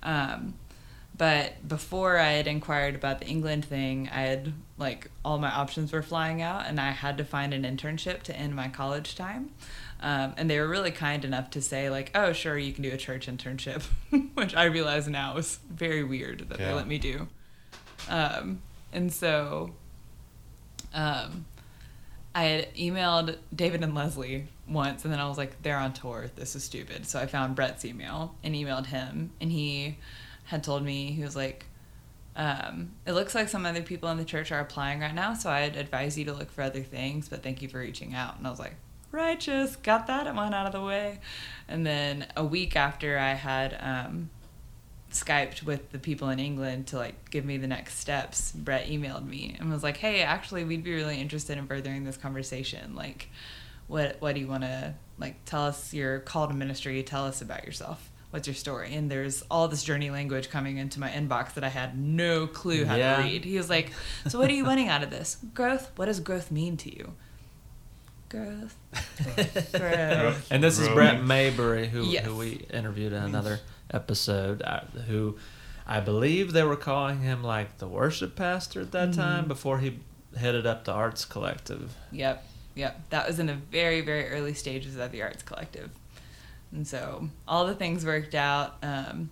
Um, but before I had inquired about the England thing, I had like all my options were flying out, and I had to find an internship to end my college time. Um, and they were really kind enough to say like, "Oh, sure, you can do a church internship," which I realize now is very weird that they let me do. Um, and so, um, I had emailed David and Leslie once, and then I was like, they're on tour. This is stupid. So I found Brett's email and emailed him, and he had told me, he was like, um, it looks like some other people in the church are applying right now, so I'd advise you to look for other things, but thank you for reaching out. And I was like, righteous, got that one out of the way. And then a week after I had um, Skyped with the people in England to like give me the next steps, Brett emailed me and was like, "Hey, actually, we'd be really interested in furthering this conversation. Like, what what do you want to like tell us your call to ministry? Tell us about yourself. What's your story?" And there's all this journey language coming into my inbox that I had no clue how Yeah. to read. He was like, "So what are you wanting out of this? Growth? What does growth mean to you?" Growth. growth. And this is Brett Maybury, who Yes. who we interviewed in another episode. Uh, who I believe they were calling him like the worship pastor at that time before he headed up the Arts Collective. Yep, yep. That was in the very, very early stages of the Arts Collective. And so all the things worked out. Um,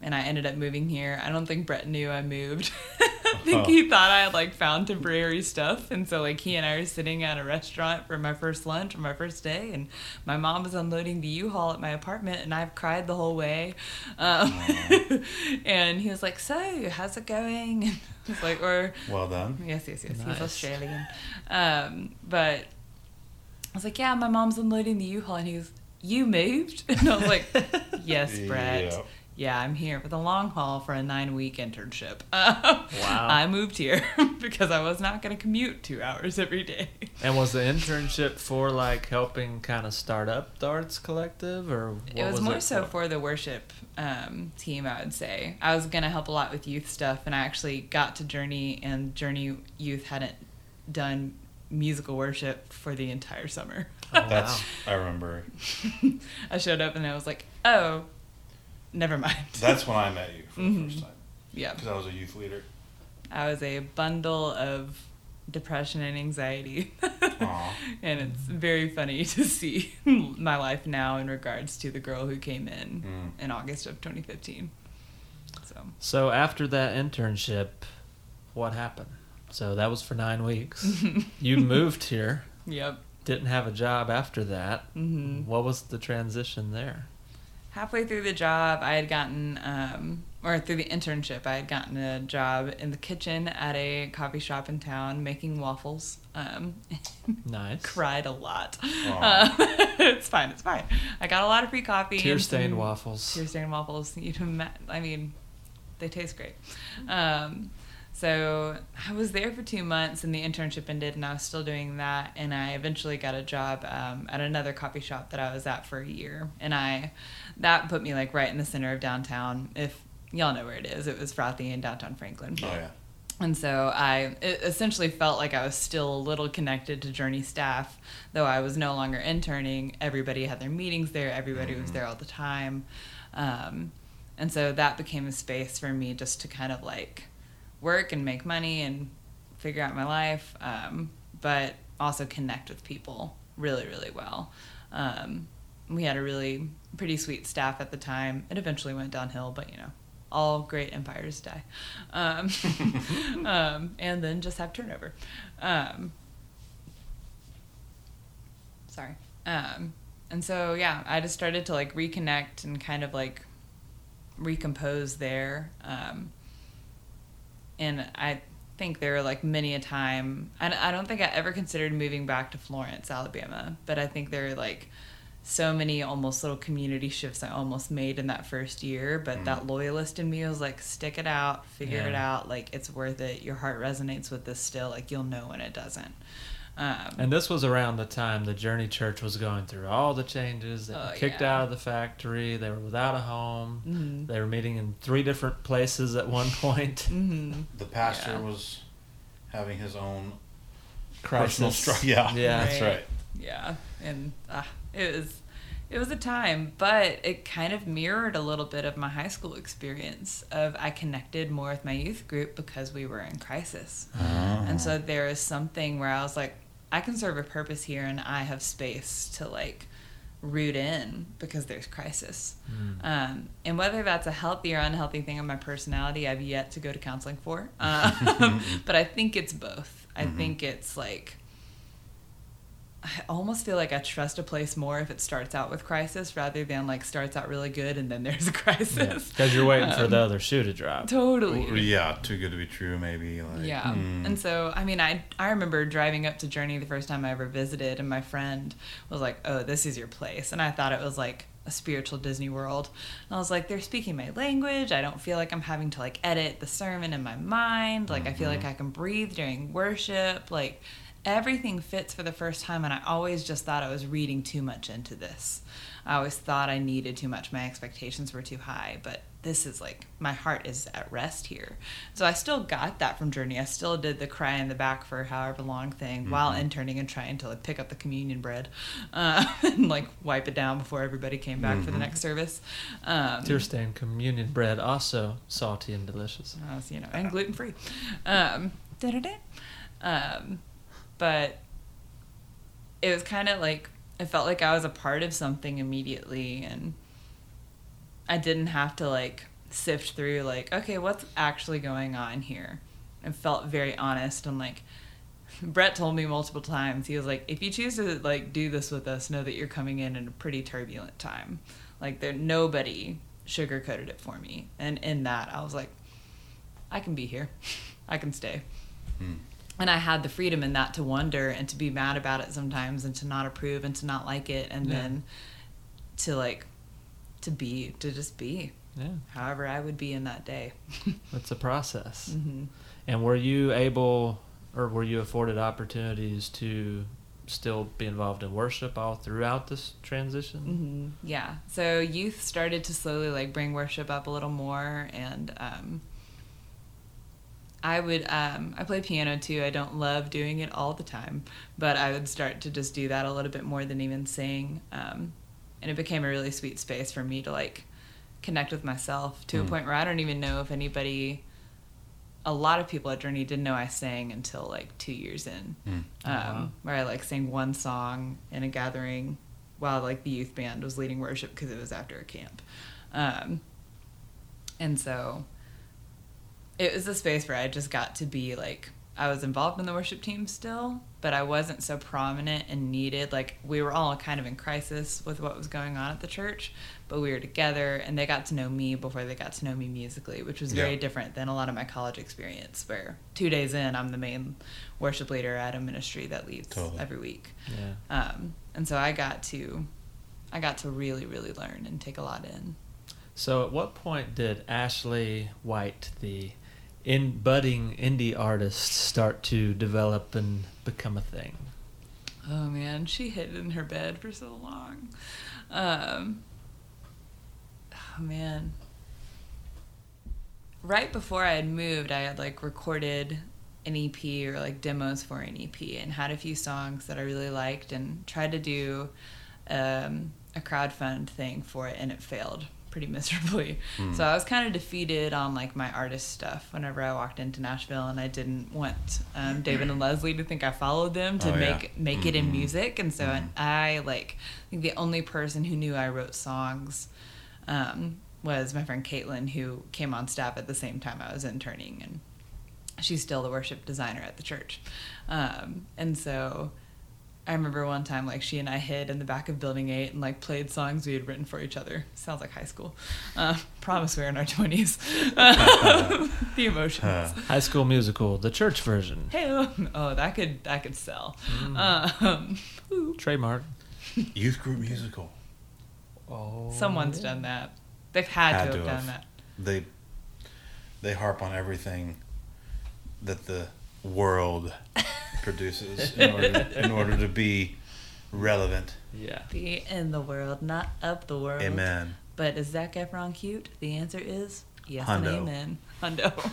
and I ended up moving here. I don't think Brett knew I moved. I think he thought I had like found temporary stuff. And so like he and I were sitting at a restaurant for my first lunch on my first day and my mom was unloading the U-Haul at my apartment and I've cried the whole way. Um, and he was like, so how's it going? And I was like, or Well done. Yes, yes, yes. He's Australian. Um, but I was like, yeah, my mom's unloading the U-Haul, and he was, you moved? And I was like, yes, Brett. Yeah. Yeah, I'm here for the long haul for a nine-week internship. wow. Wow. I moved here because I was not going to commute two hours every day. And was the internship for like helping kind of start up the Arts Collective, or what it was, more so for? for the worship um, team, I would say. I was going to help a lot with youth stuff, and I actually got to Journey, and Journey Youth hadn't done musical worship for the entire summer. Oh, wow. That's I remember. I showed up and I was like, oh, never mind. That's when I met you for the Mhm. first time yeah. because I was a youth leader. I was a bundle of depression and anxiety. Aw. and it's very funny to see my life now in regards to the girl who came in Mm. in August of 2015. So, So after that internship, what happened? So that was for nine weeks. you moved here, yep. didn't have a job after that. hmm What was the transition there? Halfway through the job, I had gotten, um, or through the internship, I had gotten a job in the kitchen at a coffee shop in town making waffles. Um, Nice. cried a lot. Aw. Uh, it's fine. It's fine. I got a lot of free coffee. Tear and stained some- waffles. Tear stained waffles. You know, I mean, they taste great. Um, so I was there for two months, and the internship ended, and I was still doing that. And I eventually got a job um, at another coffee shop that I was at for a year, and I that put me like right in the center of downtown. If y'all know where it is, it was Frothy in downtown Franklin. Oh yeah. And so I it essentially felt like I was still a little connected to Journey staff, though I was no longer interning. Everybody had their meetings there, everybody was Mhm. there all the time. Um, and so that became a space for me just to kind of like work and make money and figure out my life, um, but also connect with people really, really well. Um, we had a really pretty sweet staff at the time. It eventually went downhill, but you know, all great empires die. Um, um, and then just have turnover. Um, sorry. Um, and so, yeah, I just started to like reconnect and kind of like recompose there. Um, and I think there are like many a time, and I don't think I ever considered moving back to Florence, Alabama, but I think there are like so many almost little community shifts I almost made in that first year. But Mm. that loyalist in me was like, stick it out, figure it out. Like, it's worth it. Your heart resonates with this still. Like, you'll know when it doesn't. Um, And this was around the time the Journey Church was going through all the changes. They were Oh, kicked yeah. out of the factory. They were without a home. Mhm. They were meeting in three different places at one point. hmm The pastor Yeah. was having his own Crisis. personal struggle. Yeah, Yeah. that's Right. right. Yeah, and uh, it was it was a time, but it kind of mirrored a little bit of my high school experience. Of I connected more with my youth group because we were in crisis, and so there is something where I was like, I can serve a purpose here, and I have space to like root in because there's crisis. Mm. Um, and whether that's a healthy or unhealthy thing in my personality, I've yet to go to counseling for. Um, but I think it's both. I Mhm. think it's like, I almost feel like I trust a place more if it starts out with crisis rather than like starts out really good and then there's a crisis. Because you're waiting for Um, the other shoe to drop. Totally. Yeah, too good to be true. Maybe like Yeah. hmm. And so, I mean, I I remember driving up to Journey the first time I ever visited, and my friend was like, "Oh, this is your place," and I thought it was like a spiritual Disney World. And I was like, "They're speaking my language. I don't feel like I'm having to like edit the sermon in my mind. Like I feel like I can breathe during worship. Like." Everything fits for the first time, and I always just thought I was reading too much into this. I always thought I needed too much. My expectations were too high, but this is like my heart is at rest here. So I still got that from Journey. I still did the cry in the back for however long thing while interning and trying to like pick up the communion bread uh, and like wipe it down before everybody came back for the next service. Um, Tear stained communion bread, also salty and delicious. You know, and gluten free. Um, um, but it was kind of like it felt like I was a part of something immediately, and I didn't have to like sift through like, okay, what's actually going on here. It felt very honest and like. Brett told me multiple times. He was like, "If you choose to like do this with us, know that you're coming in in a pretty turbulent time. Like there, nobody sugarcoated it for me, and in that, I was like, I can be here. I can stay. Hmm. And I had the freedom in that to wonder and to be mad about it sometimes and to not approve and to not like it and Yeah. then to like to be to just be Yeah, however I would be in that day. it's a process. hmm And were you able, or were you afforded opportunities to still be involved in worship all throughout this transition? hmm Yeah. So youth started to slowly like bring worship up a little more, and um, I would um, I play piano too. I don't love doing it all the time, but I would start to just do that a little bit more than even sing, um, and it became a really sweet space for me to like connect with myself to a Mm. point where I don't even know if anybody a lot of people at Journey didn't know I sang until like two years in, um, wow. where I like sang one song in a gathering while like the youth band was leading worship because it was after a camp. Um, and so it was a space where I just got to be like I was involved in the worship team still, but I wasn't so prominent and needed. Like we were all kind of in crisis with what was going on at the church, but we were together and they got to know me before they got to know me musically, which was very Yeah. different than a lot of my college experience where 2 days in I'm the main worship leader at a ministry that leads Totally. every week. Yeah. Um, and so I got to I got to really really learn and take a lot in. So, at what point did Ashley White, the in budding indie artists start to develop and become a thing? Oh man, she hid in her bed for so long. Um, oh man. Right before I had moved, I had like recorded an EP or like demos for an EP and had a few songs that I really liked and tried to do um, a crowdfund thing for it and it failed pretty miserably. Hmm. So I was kind of defeated on like my artist stuff whenever I walked into Nashville and I didn't want um, David and Leslie to think I followed them to Oh, yeah. make make it in Mhm. music and so Mhm. I like I think the only person who knew I wrote songs um, was my friend Caitlin who came on staff at the same time I was interning and she's still the worship designer at the church. Um, and so I remember one time like she and I hid in the back of building eight and like played songs we had written for each other. Sounds like high school. Uh, promise we're in our twenties. the emotions. Huh. High School Musical, the church version. Hey, oh, that could that could sell. Mm. Um. Trademark. Youth group musical. Oh, someone's done that. They've had, Had to have to done that. They they harp on everything that the world produces in order, in order to be relevant. Yeah. Be in the world, not of the world. Amen. But is Zac Efron cute? The answer is yes Hundo. and amen. Hundo.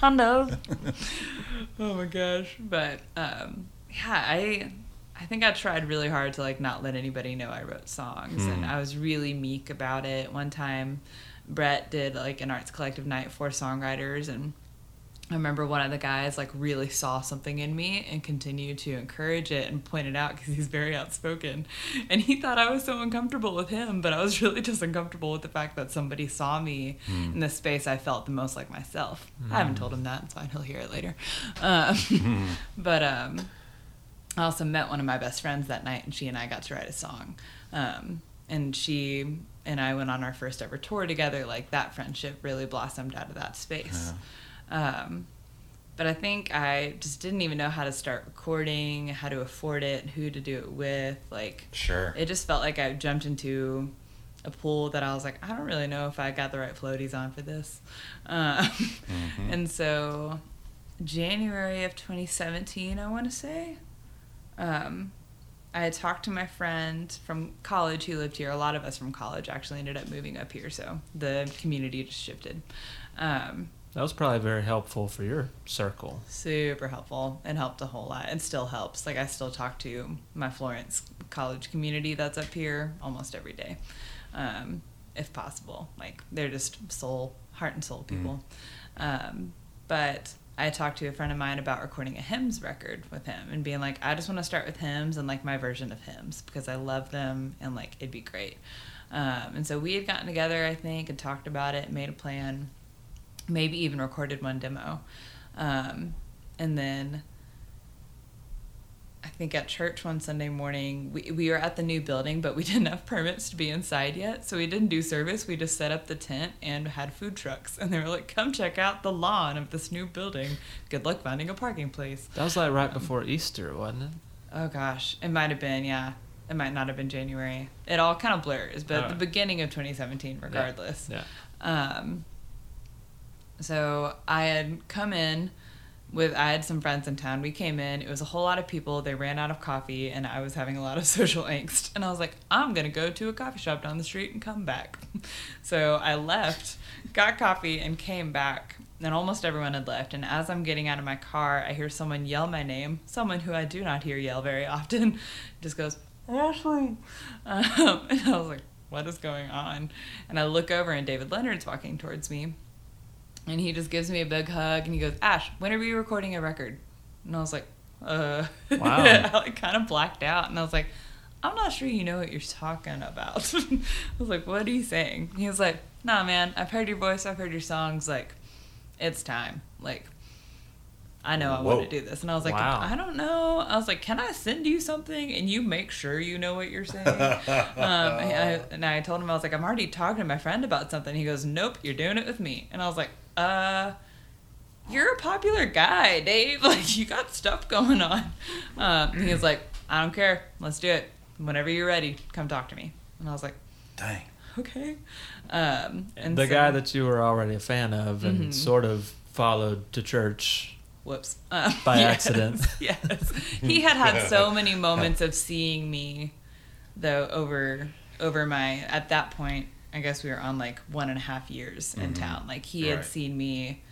Hundo. oh my gosh. But um, yeah, I I think I tried really hard to like not let anybody know I wrote songs, and Hmm. I was really meek about it. One time, Brett did like an arts collective night for songwriters, and I remember one of the guys like really saw something in me and continued to encourage it and point it out because he's very outspoken. And he thought I was so uncomfortable with him, but I was really just uncomfortable with the fact that somebody saw me Hmm. in the space I felt the most like myself. I haven't told him that, it's fine. He'll hear it later. Um, but um, I also met one of my best friends that night, and she and I got to write a song. Um, and she and I went on our first ever tour together. Like that friendship really blossomed out of that space. Um, but I think I just didn't even know how to start recording, how to afford it, who to do it with. Like, Sure. it just felt like I jumped into a pool that I was like, I don't really know if I got the right floaties on for this. Um, Mhm. And so, January of 2017, I want to say, um, I had talked to my friend from college who lived here. A lot of us from college actually ended up moving up here, so the community just shifted. Um, That was probably very helpful for your circle. super helpful and helped a whole lot. And still helps. Like i still talk to my florence college community that's up here almost every day um, if possible. Like they're just soul heart and soul people. Um, but i talked to a friend of mine about recording a hymns record with him and being like i just want to start with hymns and like my version of hymns because i love them and like it'd be great. Um, and so we had gotten together i think and talked about it made a plan maybe even recorded one demo. Um, and then I think at church one Sunday morning, we, we were at the new building, but we didn't have permits to be inside yet. So we didn't do service. We just set up the tent and had food trucks. And they were like, come check out the lawn of this new building. Good luck finding a parking place. That was like right before Easter, wasn't it? Oh gosh, it might have been, yeah. It might not have been January. It all kind of blurs, but the beginning of 2017, regardless. Yeah. Um, so I had come in with I had some friends in town. We came in. It was a whole lot of people. They ran out of coffee, and I was having a lot of social angst. And I was like, I'm gonna go to a coffee shop down the street and come back. so I left, got coffee, and came back. And almost everyone had left. And as I'm getting out of my car, I hear someone yell my name. Someone who I do not hear yell very often. Just goes, Ashley. Um, and I was like, what is going on? And I look over, and David Leonard's walking towards me And he just gives me a big hug and he goes, Ash, when are we recording a record? And I was like, uh. Wow. I like kind of blacked out and I was like, I'm not sure you know what you're talking about. I was like, what are you saying? He was like, nah, man, I've heard your voice, I've heard your songs. Like, it's time. Like, I know I Whoa. want to do this. And I was like, Wow. I don't know. I was like, can I send you something and you make sure you know what you're saying? um, and, I, and I told him, I was like, I'm already talking to my friend about something. He goes, nope, you're doing it with me. And I was like, uh, you're a popular guy, Dave. Like, you got stuff going on. Um, and he was like, I don't care. Let's do it. Whenever you're ready, come talk to me. And I was like, Dang. okay. Um, and the so- guy that you were already a fan of and Mhm. sort of followed to church. Whoops. Uh, By yes, accident. Yes. He had had so many moments of seeing me, though, over over my at that point. I guess we were on like one and a half years in Mhm. town. Like he had seen me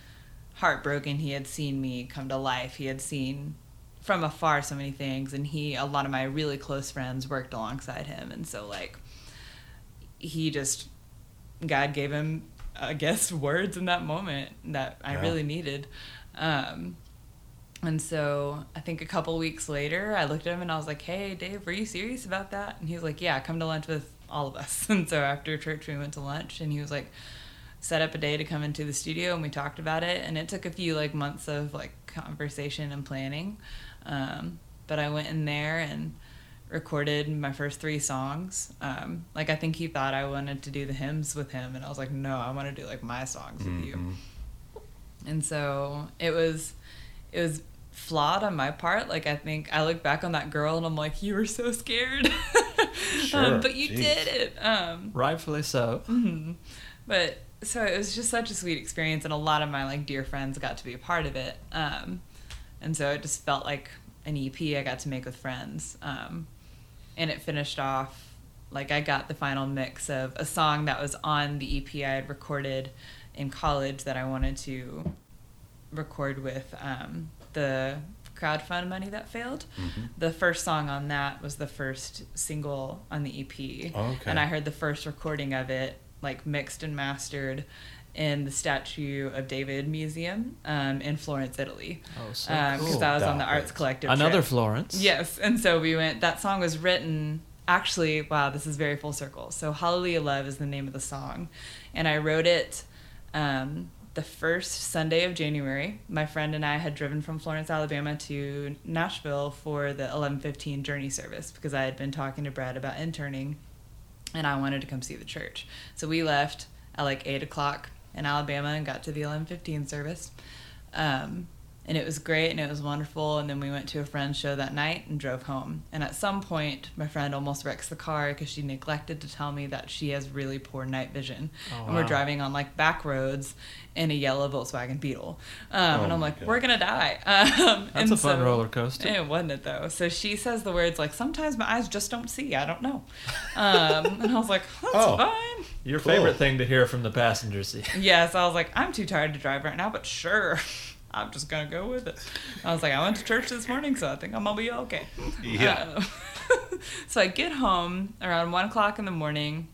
heartbroken. He had seen me come to life. He had seen from afar so many things, and he a lot of my really close friends worked alongside him, and so like he just God gave him, I guess, words in that moment that I Yeah. really needed. Um, and so I think a couple weeks later, I looked at him and I was like, "Hey, Dave, were you serious about that?" And he was like, "Yeah, come to lunch with all of us." And so after church, we went to lunch, and he was like, set up a day to come into the studio, and we talked about it. And it took a few like months of like conversation and planning, um, but I went in there and recorded my first three songs. Um, like I think he thought I wanted to do the hymns with him, and I was like, "No, I want to do like my songs with you." Mhm. and so it was it was flawed on my part like i think i look back on that girl and i'm like you were so scared Sure, um, but you did it um, Rightfully so. mhm. but so it was just such a sweet experience and a lot of my like dear friends got to be a part of it um, and so it just felt like an ep i got to make with friends um, and it finished off like i got the final mix of a song that was on the ep i had recorded in college that i wanted to record with um, the crowdfund money that failed Mhm. the first song on that was the first single on the ep Oh, okay. and i heard the first recording of it like mixed and mastered in the statue of david museum um, in florence italy Oh, so because cool. i was on the arts collective Another trip. Florence. Yes, and so we went. That song was written. Actually, wow, this is very full circle. So, Hallelujah Love is the name of the song, and I wrote it um, the first Sunday of January. My friend and I had driven from Florence, Alabama, to Nashville for the eleven fifteen Journey service because I had been talking to Brad about interning, and I wanted to come see the church. So we left at like eight o'clock in Alabama and got to the eleven fifteen service. Um, and it was great and it was wonderful. And then we went to a friend's show that night and drove home. And at some point, my friend almost wrecks the car because she neglected to tell me that she has really poor night vision. Oh, and we're wow. driving on like back roads in a yellow Volkswagen Beetle. Um, Oh and I'm like, God. we're gonna die. Um, That's and a fun so- roller coaster. It wasn't it though. So she says the words like, "Sometimes my eyes just don't see. I don't know." Um, and I was like, "That's Oh. fine." Your Cool. favorite thing to hear from the passenger seat. Yes, I was like, I'm too tired to drive right now, but sure, I'm just gonna go with it. I was like, I went to church this morning, so I think I'm gonna be okay. Yeah. Uh, so I get home around one o'clock in the morning.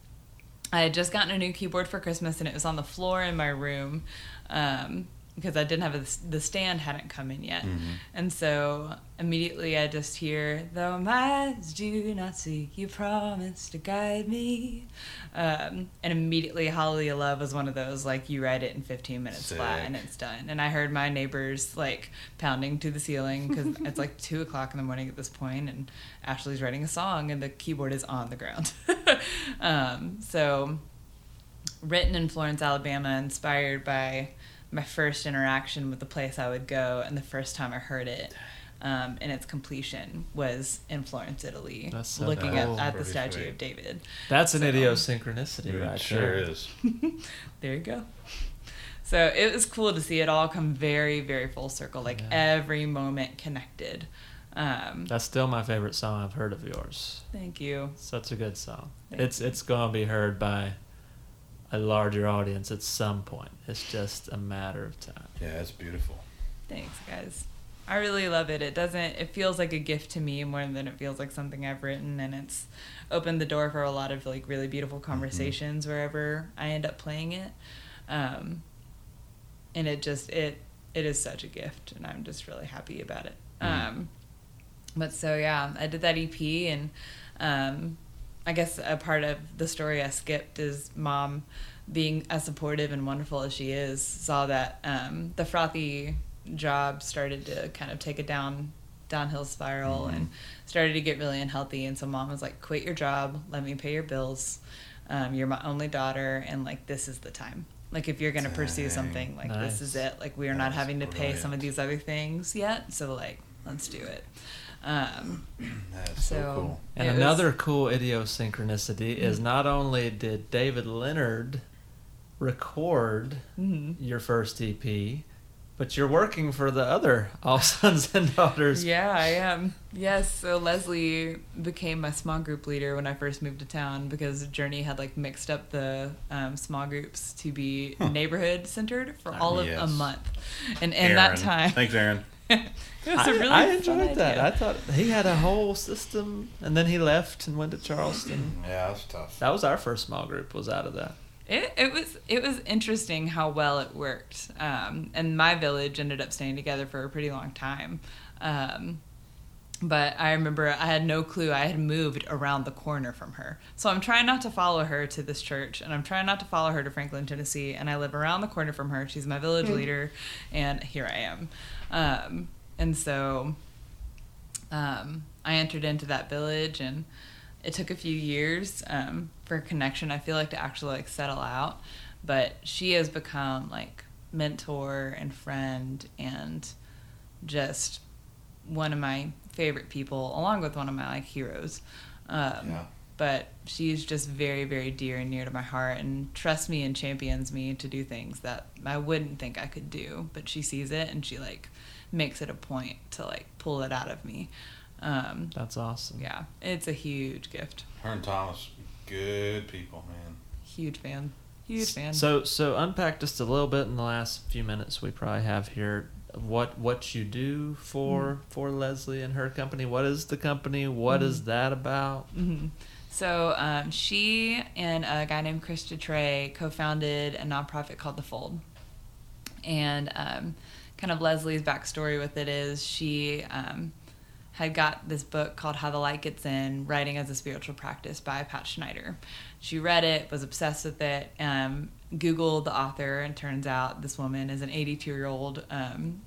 I had just gotten a new keyboard for Christmas, and it was on the floor in my room um, because I didn't have a, the stand hadn't come in yet, Mhm. and so immediately I just hear, "Though my eyes do not see, you promise to guide me," um, and immediately "Hallelujah Love" was one of those like you write it in 15 minutes flat and it's done. And I heard my neighbors like pounding to the ceiling because it's like two o'clock in the morning at this point, and Ashley's writing a song and the keyboard is on the ground. um, so written in Florence, Alabama, inspired by my first interaction with the place I would go, and the first time I heard it um, in its completion was in Florence, Italy, That's so looking cool. at, at the statue sure. of David. That's an So- idiosyncranicity, It right sure there. is. There you go. So it was cool to see it all come very, very full circle, like Yeah. every moment connected. Um, That's still my favorite song I've heard of yours. thank you. Such a good song. Thank it's it's gonna be heard by a larger audience at some point. It's just a matter of time. Yeah, it's beautiful. Thanks, guys. I really love it. It doesn't. It feels like a gift to me more than it feels like something I've written, and it's opened the door for a lot of like really beautiful conversations wherever I end up playing it. Um, and it just it it is such a gift, and I'm just really happy about it. Mhm. Um, but so yeah, I did that EP, and um, I guess a part of the story I skipped is mom being as supportive and wonderful as she is, saw that um, the frothy job started to kind of take a down downhill spiral Mhm. and started to get really unhealthy. And so mom was like, "Quit your job, let me pay your bills. Um, you're my only daughter, and like this is the time. Like if you're gonna pursue something, like this is it. Like we are not having to pay some of these other things yet. So like let's do it." Um, That's so, So- cool. And It was- another cool idiosyncrasy is Mhm. not only did David Leonard record mhm. your first EP, but you're working for the other All Sons and Daughters. Yeah, I am. Yes, so Leslie became my small group leader when I first moved to town because Journey had like mixed up the um, small groups to be Huh. neighborhood centered for all of a month, and in that time, Thanks, Aaron. it was I, a really I fun enjoyed that. idea. I thought he had a whole system, and then he left and went to Charleston. Yeah, that's tough. That was our first small group. Was out of that. It, it was it was interesting how well it worked, um, and my village ended up staying together for a pretty long time. Um, but I remember I had no clue I had moved around the corner from her. So I'm trying not to follow her to this church, and I'm trying not to follow her to Franklin, Tennessee. And I live around the corner from her. She's my village leader, and here I am. Um, and so um, I entered into that village, and it took a few years um, for a connection. I feel like to actually like settle out, but she has become like mentor and friend and just one of my favorite people, along with one of my like heroes. Um, Yeah. But she's just very, very dear and near to my heart, and trusts me and champions me to do things that I wouldn't think I could do. But she sees it, and she like makes it a point to like pull it out of me. Um, That's awesome. yeah, it's a huge gift. Her and Thomas, good people, man. Huge fan. Huge fan. So so unpack just a little bit in the last few minutes we probably have here. What what you do for Mm. for Leslie and her company? What is the company? What is Mm. that about? hmm So um, she and a guy named Chris Trey co-founded a nonprofit called The Fold, and um, kind of Leslie's backstory with it is she um, had got this book called How the Light Gets In: Writing as a Spiritual Practice by Pat Schneider. She read it, was obsessed with it, um, Googled the author, and turns out this woman is an 82 year old. Um,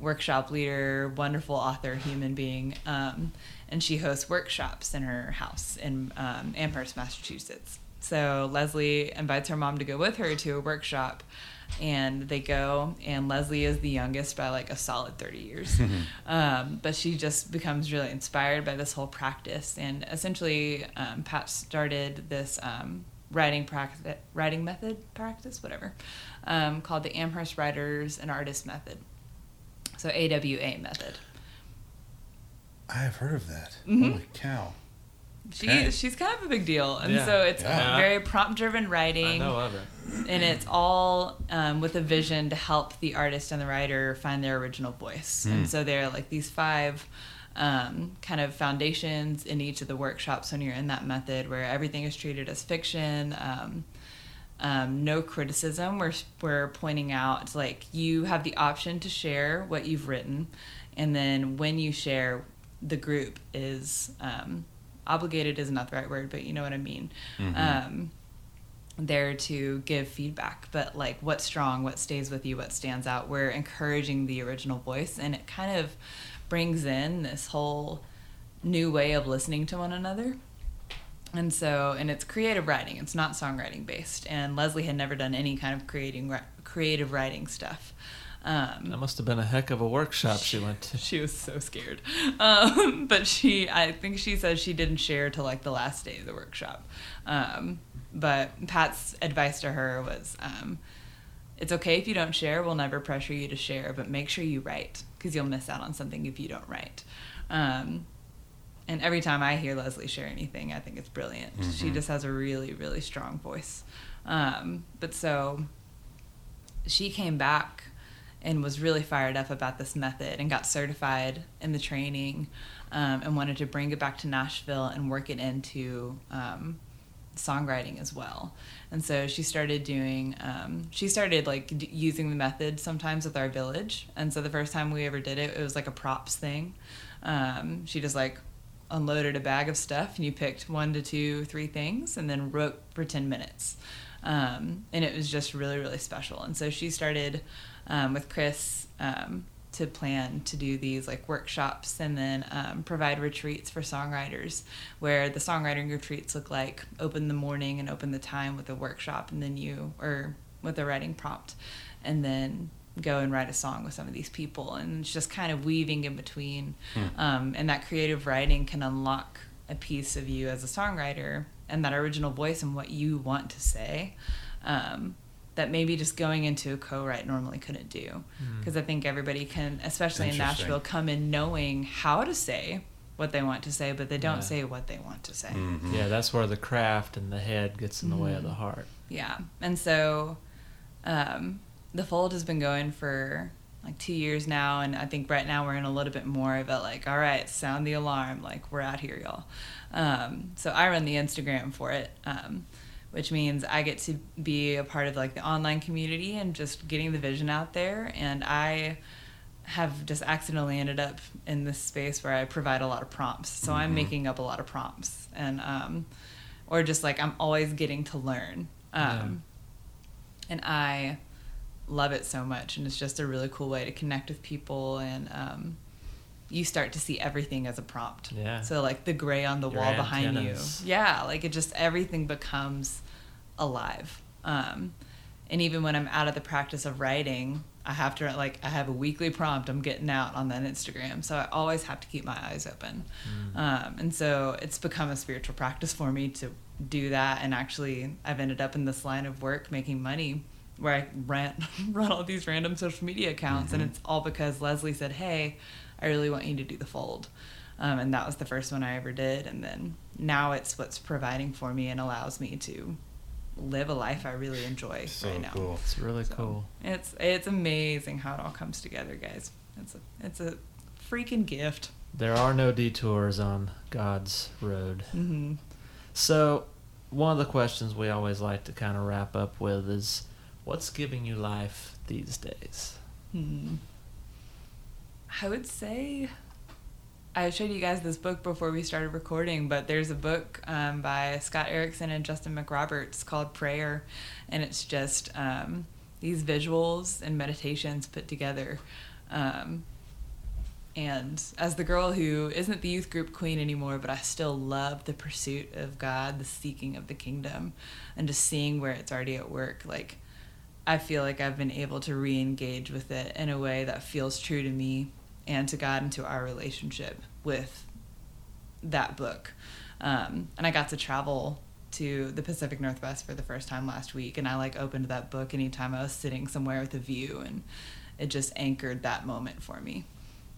workshop leader, wonderful author, human being, um, and she hosts workshops in her house in um, Amherst, Massachusetts. So Leslie invites her mom to go with her to a workshop, and they go. And Leslie is the youngest by like a solid thirty years, um, but she just becomes really inspired by this whole practice. And essentially, um, Pat started this. Um, writing practice writing method practice whatever um, called the amherst writers and artists method so AWA method. I have heard of that. Mhm. Holy cow. She Okay. she's kind of a big deal, and Yeah. so it's Yeah. very prompt driven writing. I writing, know of it. and it's all um, with a vision to help the artist and the writer find their original voice. Hmm. And so there are like these five um, kind of foundations in each of the workshops when you're in that method, where everything is treated as fiction. Um, um, no criticism. We're we're pointing out like you have the option to share what you've written, and then when you share, the group is um, obligated is not the right word, but you know what I mean. Mhm. Um, there to give feedback, but like what's strong, what stays with you, what stands out. We're encouraging the original voice, and it kind of brings in this whole new way of listening to one another. And so, and it's creative writing. It's not songwriting based. And Leslie had never done any kind of creating creative writing stuff. Um, That must have been a heck of a workshop she went to. she was so scared. Um, but she, I think she said she didn't share till like the last day of the workshop. Um, but Pat's advice to her was, um, it's okay if you don't share. We'll never pressure you to share, but make sure you write because you'll miss out on something if you don't write. Um, and every time I hear Leslie share anything, I think it's brilliant. She Mhm. just has a really, really strong voice. Um, but so she came back and was really fired up about this method and got certified in the training um, and wanted to bring it back to Nashville and work it into um, songwriting as well. And so she started doing, um, she started like d- using the method sometimes with our village. And so the first time we ever did it, it was like a props thing. Um, she just like unloaded a bag of stuff and you picked one to two, three things and then wrote for 10 minutes. Um, and it was just really, really special. And so she started um, with Chris um, to plan to do these like workshops and then um, provide retreats for songwriters where the songwriting retreats look like open the morning and open the time with a workshop and then you or with a writing prompt and then go and write a song with some of these people. And it's just kind of weaving in between um, and that creative writing can unlock a piece of you as a songwriter and that original voice and what you want to say um, that maybe just going into a co-write normally couldn't do because i think everybody can especially in nashville come in knowing how to say what they want to say but they don't Yeah. say what they want to say Mhm. Yeah, that's where the craft and the head gets in the way of the heart. yeah and so um, the fold has been going for like two years now and i think right now we're in a little bit more of a like all right sound the alarm like we're out here y'all um, so i run the instagram for it um, which means i get to be a part of like the online community and just getting the vision out there. And i have just accidentally ended up in this space where i provide a lot of prompts. So i'm making up a lot of prompts. And um, or just like i'm always getting to learn. Um, and I love it so much, and it's just a really cool way to connect with people, and um, you start to see everything as a prompt. Yeah. So like the gray on the Your wall behind you, yeah, like it just everything becomes alive. Um, and even when I'm out of the practice of writing, I have to like I have a weekly prompt I'm getting out on that Instagram, so I always have to keep my eyes open. Um, and so it's become a spiritual practice for me to do that. And actually, I've ended up in this line of work making money where I rant, run all these random social media accounts, and it's all because Leslie said, "Hey, I really want you to do the fold." Um, and that was the first one I ever did, and then now it's what's providing for me and allows me to live a life I really enjoy So right now. cool. It's really So, cool. It's it's amazing how it all comes together, guys. It's a it's a freaking gift. There are no detours on God's road. hmm So, one of the questions we always like to kind of wrap up with is what's giving you life these days? Hmm. I would say I showed you guys this book before we started recording, but there's a book um, by Scott Erickson and Justin McRoberts called Prayer, and it's just um, these visuals and meditations put together. Um, and as the girl who isn't the youth group queen anymore, but I still love the pursuit of God, the seeking of the kingdom, and just seeing where it's already at work, like I feel like I've been able to re engage with it in a way that feels true to me and to God and to our relationship with that book. Um, and I got to travel to the Pacific Northwest for the first time last week, and I like opened that book anytime I was sitting somewhere with a view, and it just anchored that moment for me.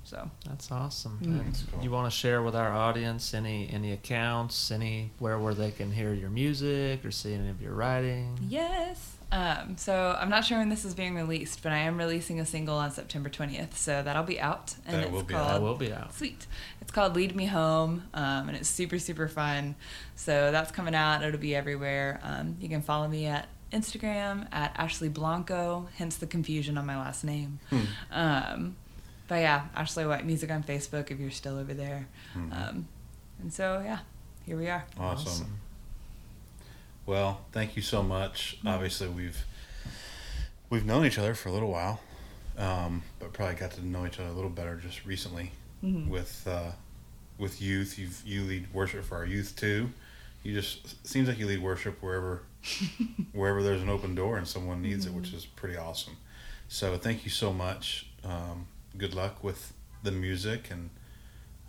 So, That's awesome. Mm. And That's cool. You want to share with our audience any any accounts, anywhere where they can hear your music or see any of your writing? yes. Um, so I'm not sure when this is being released, but I am releasing a single on September 20th, so that'll be out. And That it's will be called out. That will be out. Sweet. It's called Lead Me Home, um, and it's super, super fun. So that's coming out. It'll be everywhere. Um, you can follow me at Instagram at Ashley Blanco, hence the confusion on my last name. Hmm. Um, but yeah, Ashley White Music on Facebook if you're still over there. Mhm. Um, and so, yeah, here we are. Awesome. Well, thank you so much. Obviously, we've we've known each other for a little while, um, but probably got to know each other a little better just recently Mhm. with uh, with youth. You you lead worship for our youth too. You just seems like you lead worship wherever wherever there's an open door and someone needs it, which is pretty awesome. So thank you so much. Um, good luck with the music and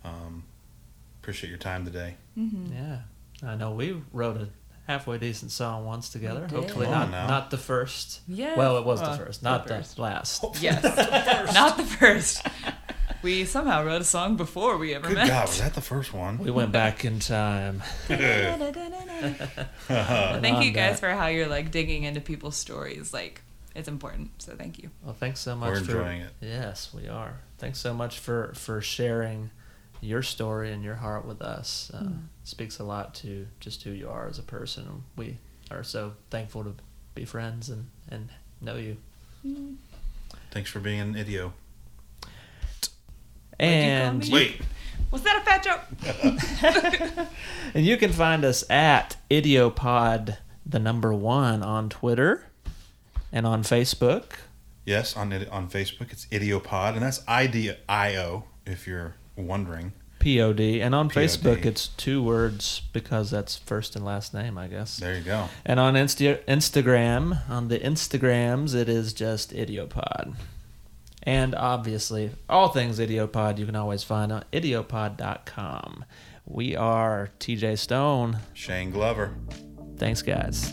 um, appreciate your time today. Mhm. Yeah, I know we wrote a halfway decent song once together. Hopefully Come not on now. not the first. Yes. Well, it was Well, the first, not the, first. last. Yes. Not the first. We somehow wrote a song before we ever Good met. God, was that the first one? We went back in time. Thank On you guys that. for how you're like digging into people's stories. Like it's important. So thank you. Well, thanks so much We're for enjoying it. Yes, we are. Thanks so much for for sharing your story and your heart with us uh, Mm. speaks a lot to just who you are as a person. We are so thankful to be friends and, and know you. Thanks for being an idiot. What'd you call And you, Wait. Was that a fat joke? and you can find us at Idiopod, the number one, on Twitter and on Facebook. Yes, on on Facebook, it's Idiopod, and that's I D I O. If you're wondering, POD. And on POD. Facebook, it's two words because that's first and last name, I guess. there you go. And on Insta- Instagram, on the Instagrams, it is just Idiopod. And obviously, all things Idiopod you can always find on idiopod.com. We are TJ Stone. Shane Glover. Thanks, guys.